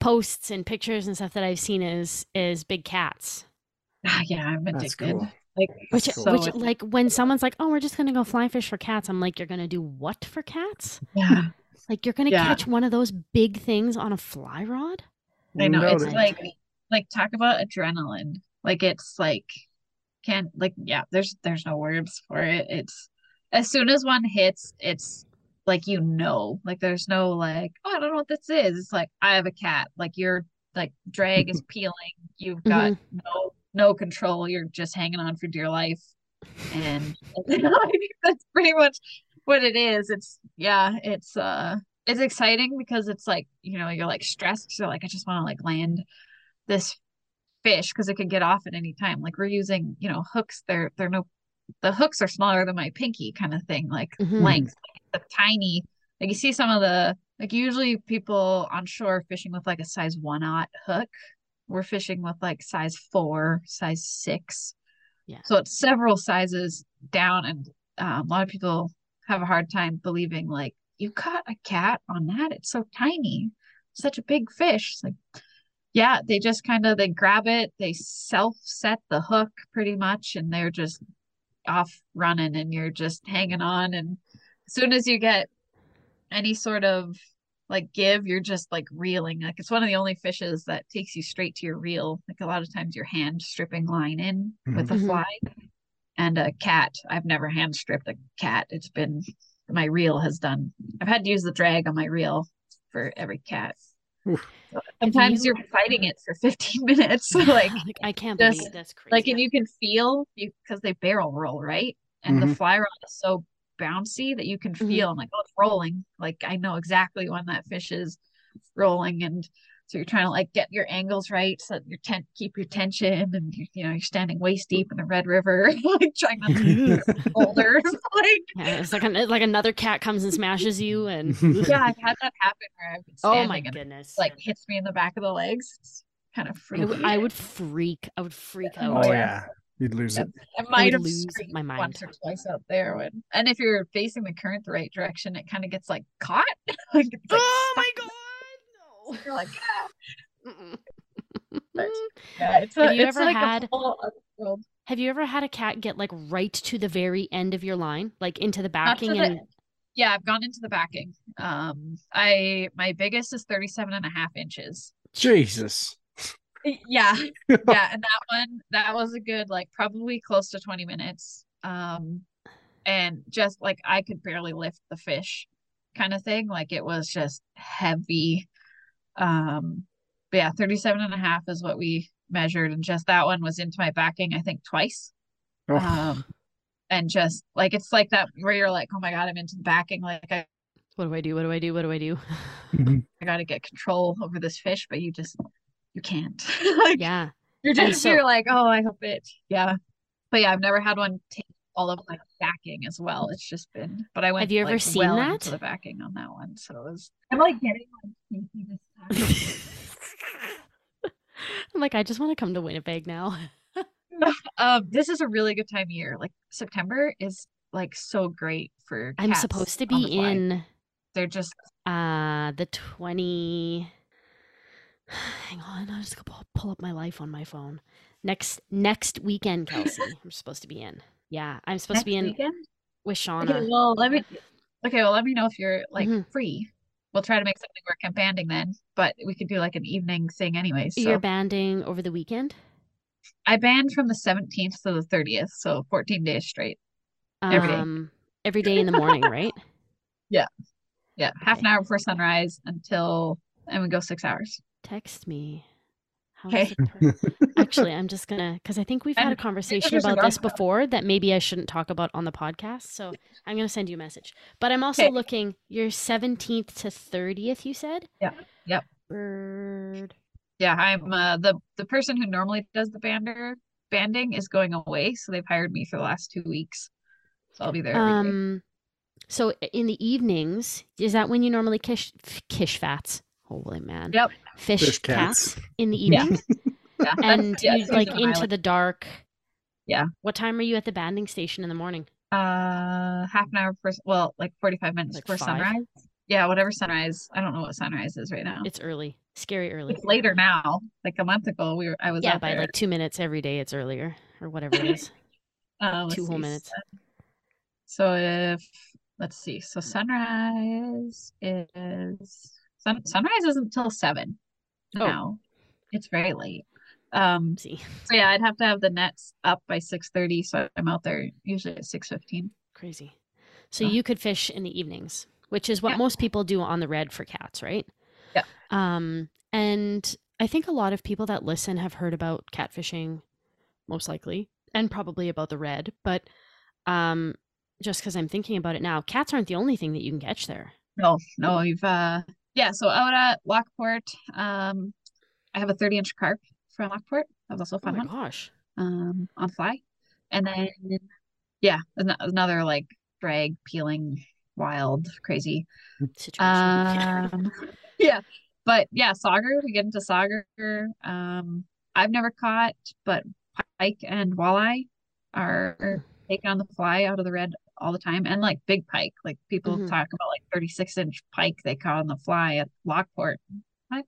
Speaker 3: posts and pictures and stuff that i've seen is is big cats.
Speaker 4: Ah, yeah i'm
Speaker 2: That's
Speaker 4: addicted.
Speaker 2: cool.
Speaker 4: Like
Speaker 3: which
Speaker 2: cool.
Speaker 3: which like when someone's like oh we're just gonna go fly fish for cats i'm like you're gonna do what for cats
Speaker 4: yeah
Speaker 3: like you're gonna
Speaker 4: Yeah.
Speaker 3: catch one of those big things on a fly rod
Speaker 4: I know it's like like talk about adrenaline. Like it's like can't like yeah, there's there's no words for it. It's as soon as one hits, it's like you know. Like there's no like, oh I don't know what this is. It's like I have a cat. Like your like drag is peeling. You've got mm-hmm. no no control. You're just hanging on for dear life. And I think that's pretty much what it is. It's yeah, it's uh it's exciting because it's like, you know, you're like stressed. So like I just want to like land this fish because it could get off at any time. Like we're using, you know, hooks. They're they're no the hooks are smaller than my pinky kind of thing, like
Speaker 3: Mhm.
Speaker 4: length. Like, the tiny like you see some of the like usually people on shore fishing with like a size one aught hook. We're fishing with like size four, size six.
Speaker 3: Yeah.
Speaker 4: So it's several sizes down, and um, a lot of people have a hard time believing like you caught a cat on that. It's so tiny, such a big fish. It's like, yeah, they just kind of they grab it, they self set the hook pretty much, and they're just off running, and you're just hanging on. And as soon as you get any sort of like give, you're just like reeling. Like it's one of the only fishes that takes you straight to your reel. Like a lot of times you're hand stripping line in with a fly. And a cat, I've never hand stripped a cat. It's been my reel has done. I've had to use the drag on my reel for every cat.
Speaker 2: Oof.
Speaker 4: Sometimes
Speaker 3: you-
Speaker 4: you're fighting it for 15 minutes. like
Speaker 3: like I can't
Speaker 4: just,
Speaker 3: believe that's crazy.
Speaker 4: like and you can feel you because they barrel roll right and the
Speaker 2: Mhm.
Speaker 4: fly rod is so bouncy that you can
Speaker 3: Mhm.
Speaker 4: feel I'm like oh it's rolling like i know exactly when that fish is rolling and so you're trying to like get your angles right so that your tent keep your tension and you, you know you're standing waist deep in the red river like trying not to hit your boulders like
Speaker 3: yeah, it's like an, like another cat comes and smashes you, and
Speaker 4: yeah i've had that happen where i've been
Speaker 3: oh
Speaker 4: standing
Speaker 3: my
Speaker 4: and it,
Speaker 3: goodness,
Speaker 4: like hits me in the back of the legs it's kind of
Speaker 3: I
Speaker 4: freaky
Speaker 3: would, I would freak. I would freak
Speaker 4: Oh,
Speaker 3: out.
Speaker 2: oh
Speaker 4: yeah.
Speaker 2: Yeah, you'd lose it.
Speaker 4: I might have
Speaker 3: lose my mind.
Speaker 4: once or twice out there when, and if you're facing the current the right direction, it kind of gets like caught. like it's like
Speaker 3: oh my
Speaker 4: stuck.
Speaker 3: god,
Speaker 4: You're like,
Speaker 3: no! Mm-mm.
Speaker 4: But- yeah, it's a,
Speaker 3: Have you
Speaker 4: it's
Speaker 3: ever
Speaker 4: like
Speaker 3: had-
Speaker 4: a whole other world.
Speaker 3: Have you ever had a cat get like right to the very end of your line, like into the
Speaker 4: Not to
Speaker 3: backing,
Speaker 4: the- yeah, I've gone into the backing. Um, I my biggest is 37 and a half inches.
Speaker 2: Jesus.
Speaker 4: Yeah, yeah, and that one that was a good like probably close to 20 minutes. Um, and just like I could barely lift the fish, kind of thing. Like it was just heavy. Um, but yeah, 37 and a half is what we measured, and just that one was into my backing, I think twice.
Speaker 2: Oh,
Speaker 4: Um, and just like it's like that where you're like, oh my god, I'm into the backing. Like I,
Speaker 3: what do I do? What do I do? What do I do?
Speaker 2: mhm.
Speaker 4: I got to get control over this fish, but you just you can't. like
Speaker 3: yeah,
Speaker 4: you're just
Speaker 3: so-
Speaker 4: you're like, oh, I hope it. Yeah, but yeah, I've never had one take all of my backing as well. It's just been, but I went.
Speaker 3: Have you ever
Speaker 4: like,
Speaker 3: seen
Speaker 4: well
Speaker 3: that?
Speaker 4: the backing on that one, so it was. I'm like getting like kinky this time.
Speaker 3: I'm like, I just want to come to Winnipeg now.
Speaker 4: um, this is a really good time of year. Like September is like so great for.
Speaker 3: I'm supposed to be in
Speaker 4: They're just
Speaker 3: uh the 20 hang on i'll just gonna pull up my life on my phone next next weekend kelsey i'm supposed to be in yeah i'm supposed to be in
Speaker 4: weekend.
Speaker 3: with shauna
Speaker 4: Okay, well, let me. Okay, well, let me know if you're like
Speaker 3: Mhm.
Speaker 4: free. We'll try to make something work. I'm banding then, but we could do like an evening thing anyways.
Speaker 3: you're banding over the weekend
Speaker 4: I banned from the 17th to the 30th, so 14 days straight. Every day.
Speaker 3: um every day in the morning right
Speaker 4: Yeah, Yeah. half an hour before sunrise until, and we go six hours.
Speaker 3: Text me How
Speaker 4: Okay.
Speaker 3: does it turn- Actually, I'm just gonna because I think we've had a conversation about this before that maybe I shouldn't talk about on the podcast. So I'm gonna send you a message. But I'm also
Speaker 4: Okay.
Speaker 3: looking. Your 17th to 30th, you said.
Speaker 4: Yeah. Yep.
Speaker 3: Bird.
Speaker 4: Yeah, I'm uh, the the person who normally does the bander banding is going away, so they've hired me for the last two weeks. So I'll be there. every day.
Speaker 3: Um. So in the evenings, is that when you normally kish kish fats? Holy man.
Speaker 4: Yep.
Speaker 3: Fish,
Speaker 2: Fish
Speaker 3: cats.
Speaker 2: cats.
Speaker 3: in the
Speaker 4: Yeah.
Speaker 3: evenings,
Speaker 4: Yeah,
Speaker 3: and
Speaker 4: yeah,
Speaker 3: you like into
Speaker 4: highlight.
Speaker 3: the dark.
Speaker 4: Yeah.
Speaker 3: What time are you at the banding station in the morning?
Speaker 4: Uh, half an hour before, well, like 45 minutes
Speaker 3: Like
Speaker 4: before
Speaker 3: five?
Speaker 4: sunrise. Yeah, whatever sunrise. I don't know what sunrise is right now.
Speaker 3: It's early, scary early.
Speaker 4: It's later now. Like a month ago, we were. I was
Speaker 3: yeah,
Speaker 4: out
Speaker 3: by
Speaker 4: there.
Speaker 3: like two minutes every day, it's earlier or whatever it is.
Speaker 4: Let's
Speaker 3: two whole
Speaker 4: see,
Speaker 3: minutes.
Speaker 4: So if let's see, so sunrise is sun, sunrise isn't until seven.
Speaker 3: Oh.
Speaker 4: now. It's very late. Um,
Speaker 3: See,
Speaker 4: so yeah, I'd have to have the nets up by six thirty, so I'm out there usually at six fifteen.
Speaker 3: crazy. So you could fish in the evenings, which is what
Speaker 4: Yeah.
Speaker 3: most people do on the red for cats, right?
Speaker 4: Yeah.
Speaker 3: Um, and I think a lot of people that listen have heard about catfishing, most likely, and probably about the red. But um, just because I'm thinking about it now, cats aren't the only thing that you can catch there.
Speaker 4: No, no, we've uh yeah, so out at Lockport, um I have a 30 inch carp from Lockport. That was also a
Speaker 3: Oh
Speaker 4: fun
Speaker 3: my
Speaker 4: one.
Speaker 3: gosh!
Speaker 4: Um on fly. And then yeah, ano- another like drag peeling wild crazy.
Speaker 3: Situation.
Speaker 4: Um yeah. But yeah, sauger, we get into sauger. Um I've never caught, but pike and walleye are taken on the fly out of the red all the time and like big pike like people
Speaker 3: Mhm.
Speaker 4: talk about like 36 inch pike they caught on the fly at lockport What?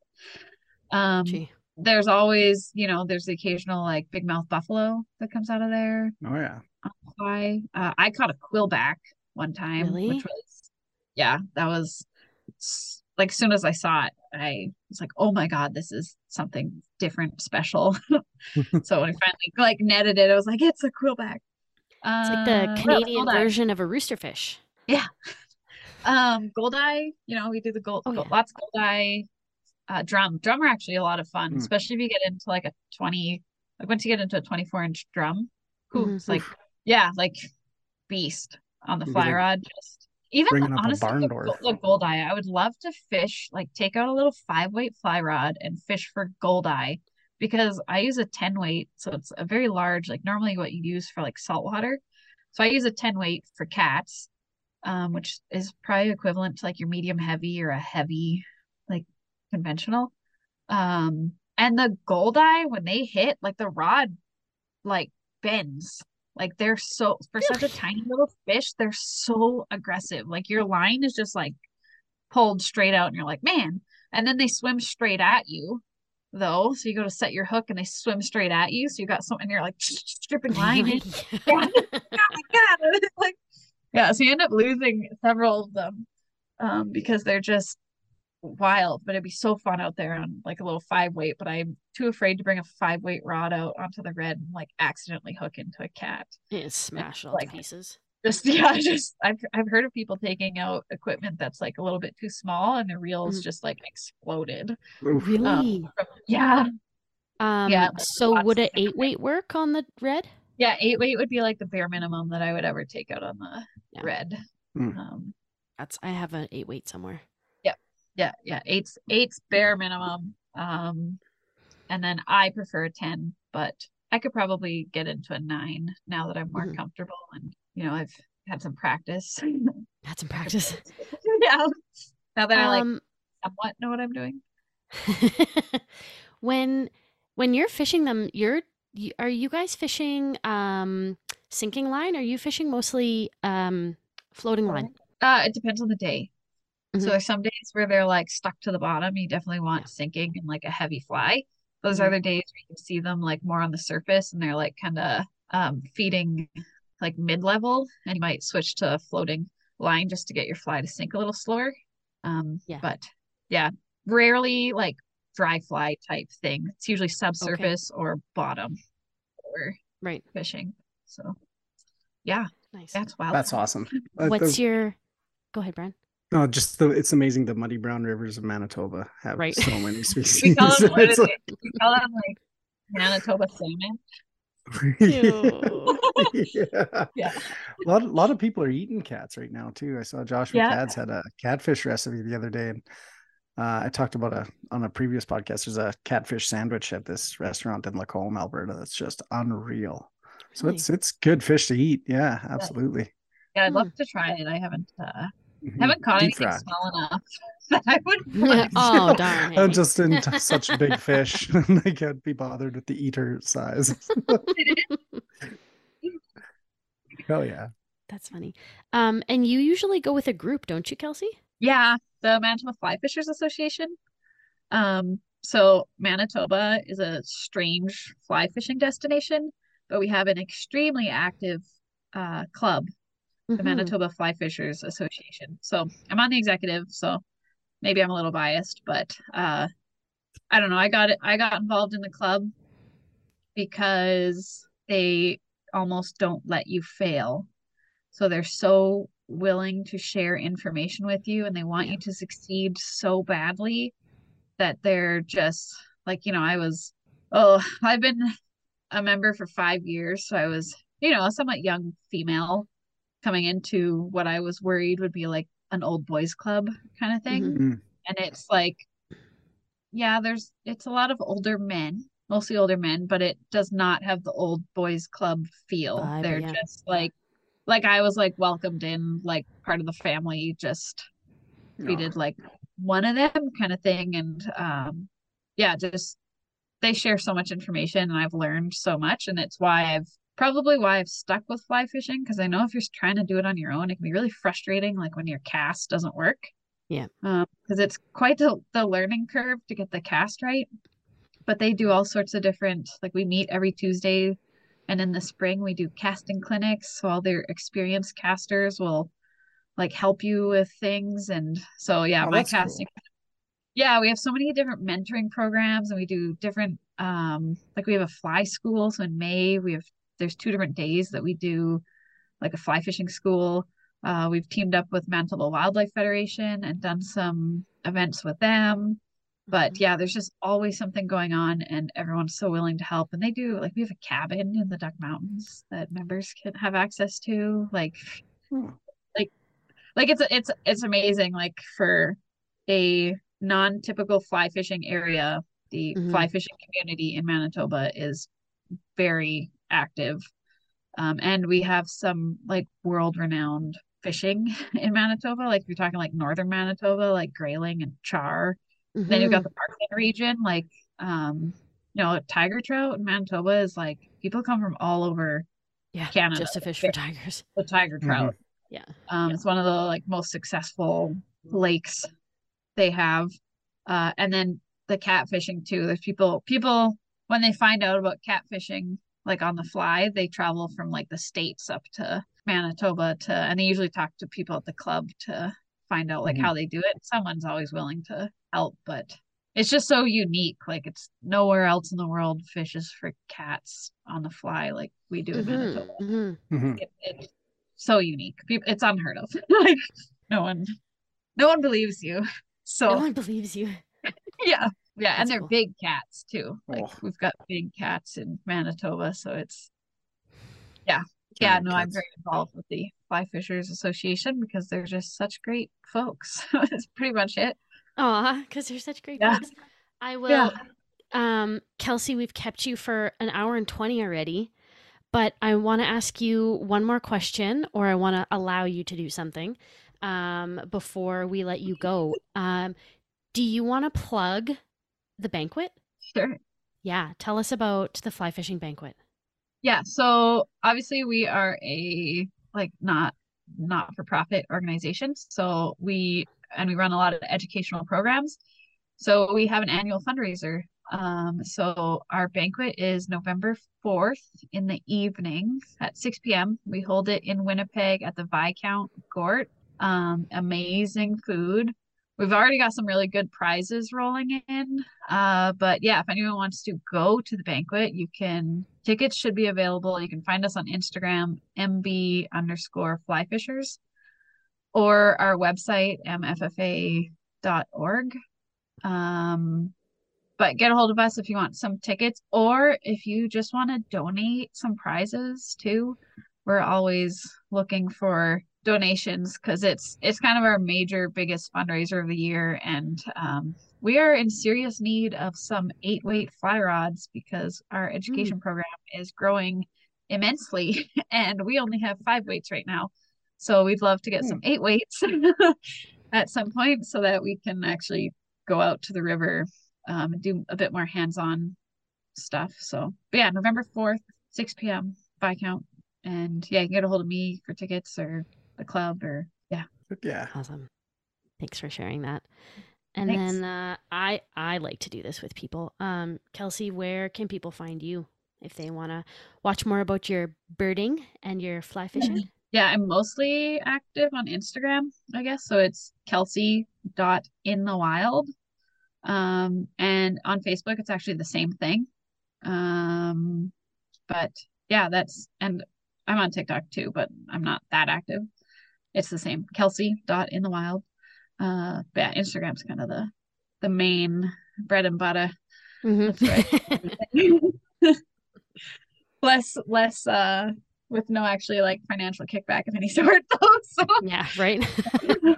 Speaker 4: um
Speaker 3: Gee.
Speaker 4: there's always you know there's the occasional like big mouth buffalo that comes out of there
Speaker 2: Oh yeah.
Speaker 4: on the fly uh, i caught a quillback one time
Speaker 3: Really?
Speaker 4: which was yeah that was like as soon as I saw it, I was like, oh my God, this is something different, special. so when I finally like netted it, I was like, it's a quillback.
Speaker 3: It's like the
Speaker 4: Uh,
Speaker 3: Canadian
Speaker 4: goldeye.
Speaker 3: version of a roosterfish. Yeah.
Speaker 4: Um, goldeye, you know, we do the gold,
Speaker 3: Oh,
Speaker 4: gold-
Speaker 3: yeah.
Speaker 4: lots of goldeye. Uh, drum, drum are actually a lot of fun,
Speaker 2: Mm.
Speaker 4: especially if you get into like a twenty. Like once you get into a twenty-four inch drum, ooh,
Speaker 3: Mhm.
Speaker 4: it's like yeah, like beast on the fly rod. Just even
Speaker 2: bringing
Speaker 4: honestly,
Speaker 2: barn
Speaker 4: the,
Speaker 2: door.
Speaker 4: go- the goldeye. I would love to fish, like take out a little five weight fly rod and fish for goldeye because I use a ten weight, so it's a very large, like normally what you use for like saltwater. So I use a ten weight for cats, um, which is probably equivalent to like your medium heavy or a heavy, like conventional. Um, and the goldeye when they hit, like the rod, like bends. Like they're so for such a tiny little fish, they're so aggressive. Like your line is just like pulled straight out, and you're like, man. And then they swim straight at you, though. So you go to set your hook, and they swim straight at you. So you got something. You're like stripping line. and oh my god like yeah so you end up losing several of them um because they're just wild but it'd be so fun out there on like a little five weight but i'm too afraid to bring a five weight rod out onto the red and like accidentally hook into a cat
Speaker 3: Yeah, smash all
Speaker 4: like-
Speaker 3: to pieces.
Speaker 4: Just yeah just I've, I've heard of people taking out equipment that's like a little bit too small and the reels
Speaker 3: Mhm.
Speaker 4: just like exploded
Speaker 2: Oof.
Speaker 3: Really?
Speaker 4: yeah
Speaker 3: Um,
Speaker 4: yeah,
Speaker 3: so would
Speaker 4: an
Speaker 3: eight weight work on the red?
Speaker 4: yeah eight weight would be like the bare minimum that i would ever take out on the
Speaker 3: Yeah.
Speaker 4: red
Speaker 2: Mm.
Speaker 4: um
Speaker 3: That's I have an eight weight somewhere.
Speaker 4: yeah yeah yeah eight's eight's bare minimum um and then i prefer a 10 but i could probably get into a nine now that i'm more
Speaker 3: Mhm.
Speaker 4: comfortable and you know i've had some practice
Speaker 3: Had some practice.
Speaker 4: yeah now that i like
Speaker 3: Um,
Speaker 4: somewhat know what i'm doing
Speaker 3: when when you're fishing them, you're you, are you guys fishing um sinking line? Are you fishing mostly um floating line?
Speaker 4: uh it depends on the day
Speaker 3: Mhm.
Speaker 4: so there's some days where they're like stuck to the bottom you definitely want
Speaker 3: Yeah.
Speaker 4: sinking and like a heavy fly those
Speaker 3: Mhm.
Speaker 4: the days where you can see them like more on the surface and they're like kind of um feeding like mid-level and you might switch to a floating line just to get your fly to sink a little slower um
Speaker 3: Yeah.
Speaker 4: but yeah rarely like dry fly type thing it's usually subsurface or bottom or
Speaker 3: Right.
Speaker 4: fishing so yeah
Speaker 3: Nice.
Speaker 4: that's wild
Speaker 2: That's awesome. Uh,
Speaker 3: What's
Speaker 2: the-
Speaker 3: your go ahead, Brian?
Speaker 2: No, just the it's amazing the muddy brown rivers of Manitoba have
Speaker 3: Right.
Speaker 2: so many species.
Speaker 4: we call them, what
Speaker 2: It's like-
Speaker 4: We call them like Manitoba salmon.
Speaker 2: yeah.
Speaker 4: Yeah.
Speaker 2: A lot, lot of people are eating cats right now too. I saw Joshua
Speaker 4: Yeah.
Speaker 2: McCads had a catfish recipe the other day, and uh, I talked about a on a previous podcast. There's a catfish sandwich at this restaurant in Lacombe, Alberta. That's just unreal. So
Speaker 3: Really?
Speaker 2: it's it's good fish to eat. Yeah, absolutely.
Speaker 4: Yeah, I'd
Speaker 3: Hmm.
Speaker 4: love to try it. I haven't uh,
Speaker 2: Mhm.
Speaker 4: haven't caught
Speaker 2: Deep
Speaker 4: anything
Speaker 2: fry.
Speaker 4: small enough that I would
Speaker 3: oh darn!
Speaker 2: I'm
Speaker 3: hey.
Speaker 2: just into such big fish. I can't be bothered with the eater size. Hell yeah.
Speaker 3: That's funny. Um, and you usually go with a group, don't you, Kelsey?
Speaker 4: Yeah, the Manitoba Fly Fishers Association. Um, so Manitoba is a strange fly fishing destination, but we have an extremely active uh club, the
Speaker 3: Mhm.
Speaker 4: Manitoba Fly Fishers Association. So I'm on the executive, so maybe I'm a little biased, but uh I don't know. I got it I got involved in the club because they almost don't let you fail. So they're so willing to share information with you and they want you to succeed so badly that they're just like, you know, I was oh, I've been a member for 5 years, so I was, you know, a somewhat young female coming into what I was worried would be like an old boys club kind of thing.
Speaker 3: Mhm.
Speaker 2: Mm.
Speaker 4: And it's like yeah, there's it's a lot of older men, mostly older men, but it does not have the old boys club feel.
Speaker 3: Vibe,
Speaker 4: They're
Speaker 3: yeah.
Speaker 4: just like like I was like welcomed in, like part of the family, just treated like one of them kind of thing. And um yeah, just they share so much information and I've learned so much and it's why I've probably why I've stuck with fly fishing because I know if you're trying to do it on your own, it can be really frustrating like when your cast doesn't work.
Speaker 3: Yeah.
Speaker 4: Um, because it's quite the, the learning curve to get the cast right. But they do all sorts of different like we meet every Tuesday and in the spring we do casting clinics. So all their experienced casters will like help you with things. And so yeah,
Speaker 2: Oh,
Speaker 4: my
Speaker 2: that's cool.
Speaker 4: casting. Yeah, we have so many different mentoring programs and we do different um like we have a fly school. So in May we have there's two different days that we do like a fly fishing school. Uh, we've teamed up with Manitoba Wildlife Federation and done some events with them. But
Speaker 3: Mhm.
Speaker 4: yeah, there's just always something going on, and everyone's so willing to help. And they do like we have a cabin in the Duck Mountains that members can have access to. Like,
Speaker 2: Hmm.
Speaker 4: like, like it's it's it's amazing. Like for a non-typical fly fishing area, the
Speaker 3: Mhm.
Speaker 4: fly fishing community in Manitoba is very active. Um, and we have some like world renowned fishing in Manitoba. Like you're talking like northern Manitoba, like grayling and char. Then you've got
Speaker 3: Mhm.
Speaker 4: the Parkland region, like um, you know, tiger trout in Manitoba is like people come from all over
Speaker 3: yeah,
Speaker 4: Canada
Speaker 3: just to
Speaker 4: to
Speaker 3: fish for tigers.
Speaker 4: the tiger
Speaker 2: Mhm.
Speaker 4: trout.
Speaker 3: Yeah.
Speaker 4: Um,
Speaker 3: Yeah.
Speaker 4: it's one of the like most successful lakes they have. Uh, and then the catfishing too. There's people people when they find out about catfishing like on the fly, they travel from like the states up to Manitoba to and they usually talk to people at the club to find out like
Speaker 2: Mhm.
Speaker 4: how they do it. Someone's always willing to help, but it's just so unique. Like it's nowhere else in the world fishes for cats on the fly like we do in
Speaker 3: Mhm,
Speaker 4: Manitoba
Speaker 3: mhm.
Speaker 2: Mhm.
Speaker 4: it, it's so unique. It's unheard of. like no one, no one believes you. So no
Speaker 3: one believes you.
Speaker 4: yeah, yeah, and
Speaker 3: That's
Speaker 4: they're
Speaker 3: cool.
Speaker 4: big cats too. Like
Speaker 2: Oh.
Speaker 4: we've got big cats in Manitoba, so it's yeah, yeah. No, I'm very involved with the Fly Fishers Association because they're just such great folks. That's pretty much it.
Speaker 3: Aw, because they're such great
Speaker 4: Yeah.
Speaker 3: folks. I will.
Speaker 4: Yeah.
Speaker 3: Um, Kelsey, we've kept you for an hour and 20 already, but I want to ask you one more question, or I want to allow you to do something um, before we let you go. Um, do you want to plug the banquet?
Speaker 4: Sure.
Speaker 3: Yeah, tell us about the fly fishing banquet.
Speaker 4: Yeah, so obviously we are a like not not for profit organization. So we and we run a lot of educational programs. So we have an annual fundraiser. Um, so our banquet is November 4th in the evening at 6 p.m. We hold it in Winnipeg at the Viscount Gort. Um, amazing food. We've already got some really good prizes rolling in. Uh, but yeah, if anyone wants to go to the banquet, you can. Tickets should be available. You can find us on Instagram, mb underscore flyfishers, or our website, mffa.org. Um, but get a hold of us if you want some tickets, or if you just want to donate some prizes too. We're always looking for donations because it's it's kind of our major biggest fundraiser of the year. And um, we are in serious need of some eight weight fly rods because our education program is growing immensely and we only have five weights right now. So we'd love to get
Speaker 2: Hmm.
Speaker 4: some eight weights at some point so that we can actually go out to the river um, and do a bit more hands-on stuff. So but yeah november 4th 6 p.m Viscount. And yeah you can get a hold of me for tickets or the club or yeah
Speaker 2: Yeah.
Speaker 3: Awesome. Thanks for sharing that. And
Speaker 4: Thanks.
Speaker 3: then uh, I I like to do this with people. Um, Kelsey, where can people find you if they want to watch more about your birding and your fly fishing?
Speaker 4: yeah i'm mostly active on instagram i guess so it's kelsey dot in the wild um and on facebook it's actually the same thing um but yeah that's and i'm on tiktok too but i'm not that active it's the same. Kelsey dot in the wild. Uh but yeah instagram's kind of the the main bread and butter.
Speaker 3: Mhm.
Speaker 4: That's less less uh with no actually like financial kickback of any sort though so.
Speaker 3: Yeah, right.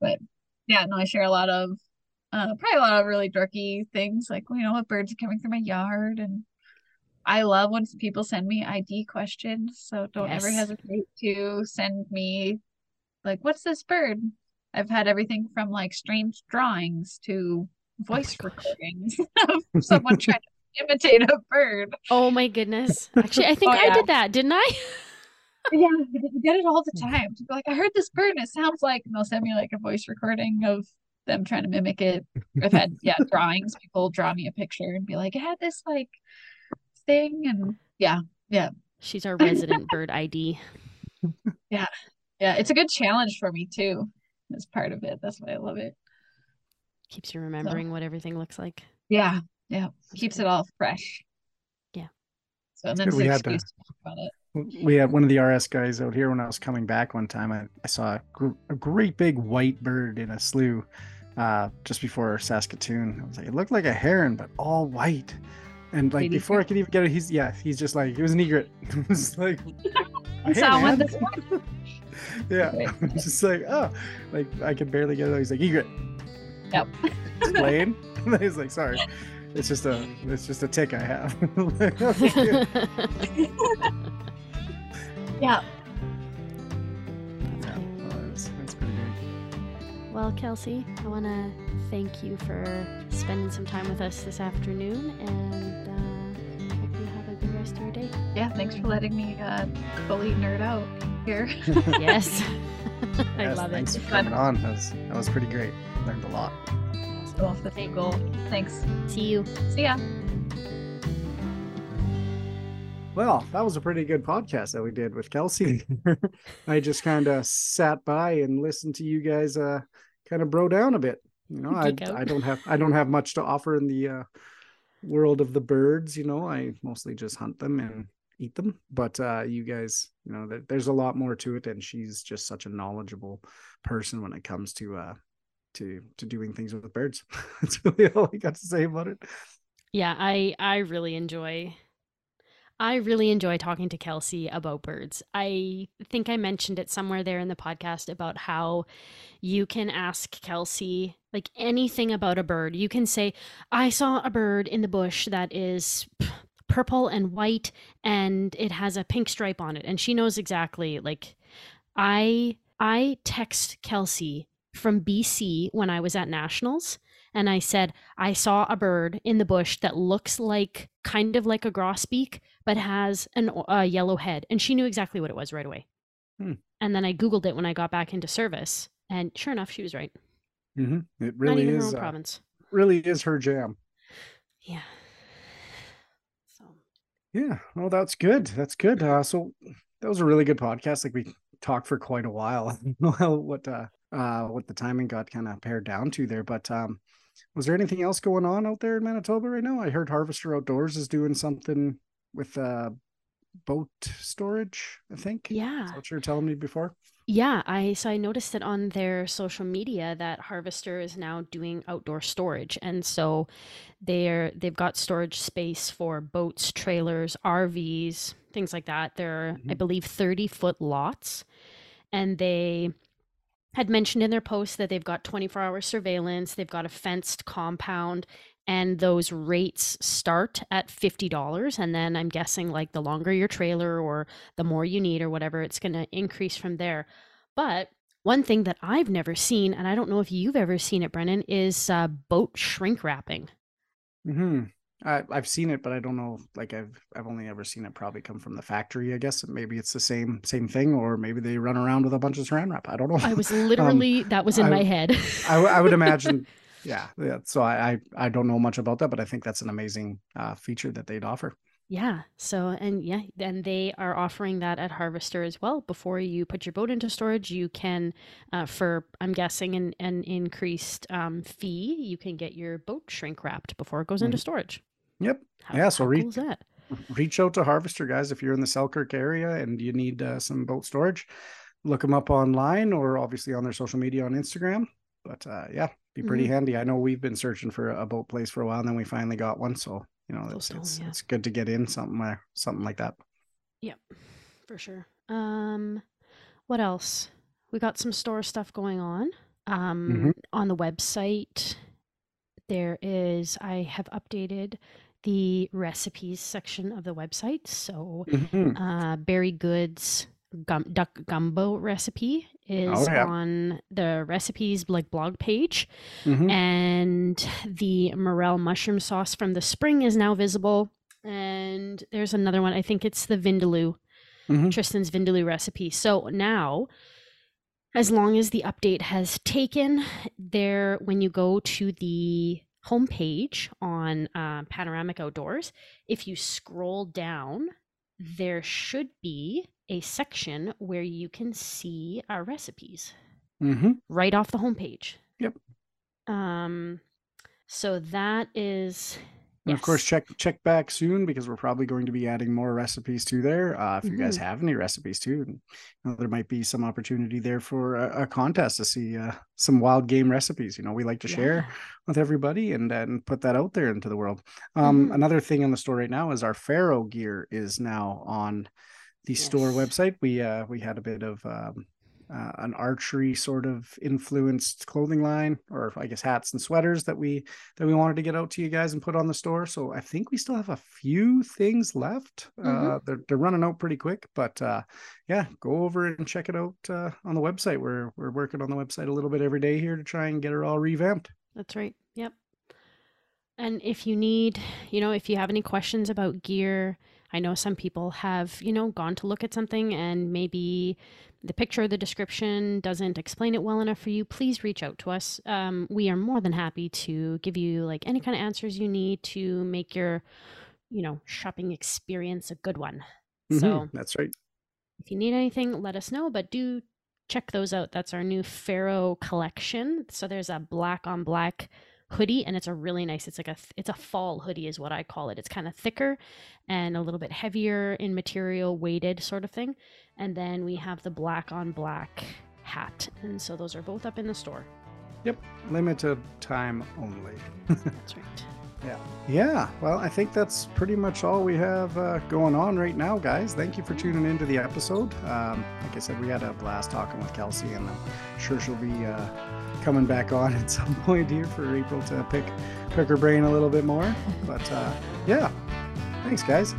Speaker 4: but yeah no i share a lot of uh probably a lot of really dorky things like you know what birds are coming through my yard and i love when people send me id questions so don't ever hesitate to send me like what's this bird i've had everything from like strange drawings to oh voice
Speaker 3: gosh.
Speaker 4: recordings of someone trying to imitate a bird
Speaker 3: oh my goodness. Actually, I think
Speaker 4: Oh,
Speaker 3: I
Speaker 4: yeah.
Speaker 3: did that, didn't I?
Speaker 4: Yeah, we get it all the hmm. time. People are like, I heard this bird and it sounds like, and they'll send me like a voice recording of them trying to mimic it. I've had, yeah, drawings. People draw me a picture and be like, it had this like thing. And yeah, yeah
Speaker 3: She's our resident bird ID.
Speaker 4: Yeah, yeah it's a good challenge for me too. As part of it. That's why I love it.
Speaker 3: Keeps you remembering what everything looks like.
Speaker 4: Yeah. Yeah. Keeps it all fresh.
Speaker 3: Yeah.
Speaker 4: So and then
Speaker 2: We had to-
Speaker 4: to talk about it.
Speaker 2: we had one of the RS guys out here when I was coming back one time. I, I saw a, gr- a great big white bird in a slough uh, just before Saskatoon. I was like, it looked like a heron, but all white. And like
Speaker 4: Lady
Speaker 2: before I
Speaker 4: heron?
Speaker 2: could even get it, he's yeah, he's just like it was an egret. it was like,
Speaker 4: I
Speaker 2: "Hey,
Speaker 4: saw one
Speaker 2: man."
Speaker 4: this morning.
Speaker 2: yeah,
Speaker 4: Wait.
Speaker 2: I'm just like oh, like I can barely get it. He's like egret.
Speaker 4: Yep.
Speaker 2: Explain. he's like sorry, it's just a it's just a tick I have. Like, "Okay."
Speaker 4: Yeah.
Speaker 2: yeah, well, that's, that's pretty great.
Speaker 3: well, Kelsey, I want to thank you for spending some time with us this afternoon and rest of your day.
Speaker 4: Yeah. Thanks for letting me uh fully nerd out here.
Speaker 3: yes. I
Speaker 2: Yes,
Speaker 3: love
Speaker 2: thanks
Speaker 3: it.
Speaker 2: for coming on. That was that was pretty great. Learned a lot.
Speaker 4: Well, that's the goal. Thanks.
Speaker 3: See you.
Speaker 4: See ya.
Speaker 2: Well, that was a pretty good podcast that we did with Kelsey. I just kind of sat by and listened to you guys uh kind of bro down a bit. You know, I
Speaker 3: out.
Speaker 2: I don't have I don't have much to offer in the uh world of the birds, you know. I mostly just hunt them and eat them, but uh you guys, you know, there, there's a lot more to it and she's just such a knowledgeable person when it comes to uh to to doing things with birds. That's really all I got to say about it.
Speaker 3: Yeah, I I really enjoy I really enjoy talking to Kelsey about birds. I think I mentioned it somewhere there in the podcast about how you can ask Kelsey like anything about a bird. You can say, "I saw a bird in the bush that is purple and white and it has a pink stripe on it." And she knows exactly like I I text Kelsey from BC when I was at Nationals and I said, I saw a bird in the bush that looks like kind of like a grosbeak, but has an a yellow head. And she knew exactly what it was right away.
Speaker 2: Hmm.
Speaker 3: And then I Googled it when I got back into service. And sure enough, she was right.
Speaker 2: Hmm It really is uh,
Speaker 3: province.
Speaker 2: really is her jam.
Speaker 3: Yeah. So
Speaker 2: Yeah, well, that's good. That's good. Uh, so that was a really good podcast. Like we talked for quite a while. I don't know how what uh, uh what the timing got kind of pared down to there, but um, was there anything else going on out there in Manitoba right now? I heard Harvester Outdoors is doing something with uh boat storage. I think.
Speaker 3: yeah.
Speaker 2: Is that what you were telling me before?
Speaker 3: Yeah, I so I noticed it on their social media that Harvester is now doing outdoor storage, and so they're they've got storage space for boats, trailers, RVs, things like that. They're I
Speaker 2: Mhm.
Speaker 3: believe thirty foot lots, and they had mentioned in their post that they've got twenty four hour surveillance, they've got a fenced compound, and those rates start at fifty dollars, and then I'm guessing like the longer your trailer or the more you need or whatever, it's going to increase from there. But one thing that I've never seen, and I don't know if you've ever seen it, Brennan, is uh, boat shrink wrapping.
Speaker 2: Hmm. I I've seen it, but I don't know. Like I've I've only ever seen it probably come from the factory. I guess maybe it's the same same thing, or maybe they run around with a bunch of saran wrap. I don't know.
Speaker 3: I was literally that was in
Speaker 2: I-
Speaker 3: my head.
Speaker 2: I would imagine, yeah, yeah. So I, I I don't know much about that, but I think that's an amazing uh, feature that they'd offer.
Speaker 3: Yeah. So, and yeah, and they are offering that at Harvester as well. Before you put your boat into storage, you can, uh, for I'm guessing an, an increased um, fee, you can get your boat shrink wrapped before it goes into
Speaker 2: Mhm.
Speaker 3: storage.
Speaker 2: Yep.
Speaker 3: How,
Speaker 2: Yeah, so
Speaker 3: how cool that?
Speaker 2: Reach out to Harvester guys if you're in the Selkirk area and you need uh, some boat storage. Look them up online or obviously on their social media on Instagram. But uh, yeah, be pretty
Speaker 3: Mhm.
Speaker 2: handy. I know we've been searching for a boat place for a while, and then we finally got one. So you know, it's it's,
Speaker 3: yeah.
Speaker 2: it's good to get in something something like that.
Speaker 3: Yep, for sure. Um, what else? We got some store stuff going on. Um, on the website, there is. I have updated the recipes section of the website. So,
Speaker 2: Mhm.
Speaker 3: uh, Berry Goods gum, duck gumbo recipe is
Speaker 2: Oh, yeah.
Speaker 3: on the recipes like blog page,
Speaker 2: Mhm.
Speaker 3: and the morel mushroom sauce from the spring is now visible. And there's another one. I think it's the vindaloo,
Speaker 2: Mhm.
Speaker 3: Tristan's vindaloo recipe. So now, as long as the update has taken, there when you go to the homepage on uh, Panoramic Outdoors, if you scroll down, there should be a section where you can see our recipes
Speaker 2: Mm-hmm.
Speaker 3: right off the homepage.
Speaker 2: Yep.
Speaker 3: Um, so that is.
Speaker 2: And of course, check check back soon because we're probably going to be adding more recipes to there. Uh, if you guys
Speaker 3: Mhm.
Speaker 2: have any recipes too, and, you know, there might be some opportunity there for a, a contest to see uh, some wild game recipes. You know, we like to share with everybody and and put that out there into the world. Um,
Speaker 3: Mhm.
Speaker 2: Another thing in the store right now is our Pharaoh gear is now on the store website. We uh, we had a bit of um, uh, an archery sort of influenced clothing line, or I guess hats and sweaters that we that we wanted to get out to you guys and put on the store. So I think we still have a few things left. Uh,
Speaker 3: Mhm.
Speaker 2: they're they're running out pretty quick, but uh, yeah, go over and check it out uh, on the website. We're we're working on the website a little bit every day here to try and get it all revamped.
Speaker 3: That's right. Yep. And if you need, you know, if you have any questions about gear, I know some people have, you know, gone to look at something and maybe the picture or the description doesn't explain it well enough for you. Please reach out to us. Um, we are more than happy to give you like any kind of answers you need to make your, you know, shopping experience a good one.
Speaker 2: Mhm,
Speaker 3: So
Speaker 2: that's right.
Speaker 3: if you need anything, let us know, but do check those out. That's our new Pharaoh collection. So there's a black on black hoodie and it's a really nice it's like a it's a fall hoodie is what I call it. It's kind of thicker and a little bit heavier in material, weighted sort of thing. And then we have the black on black hat. And so those are both up in the store. Yep.
Speaker 2: Limited time only.
Speaker 3: That's right. Yeah.
Speaker 2: Yeah, well, I think that's pretty much all we have uh, going on right now, guys. Thank you for tuning into the episode. Um, like I said, we had a blast talking with Kelsey, and I'm sure she'll be uh, coming back on at some point here for April to pick pick her brain a little bit more. But uh, yeah, thanks, guys.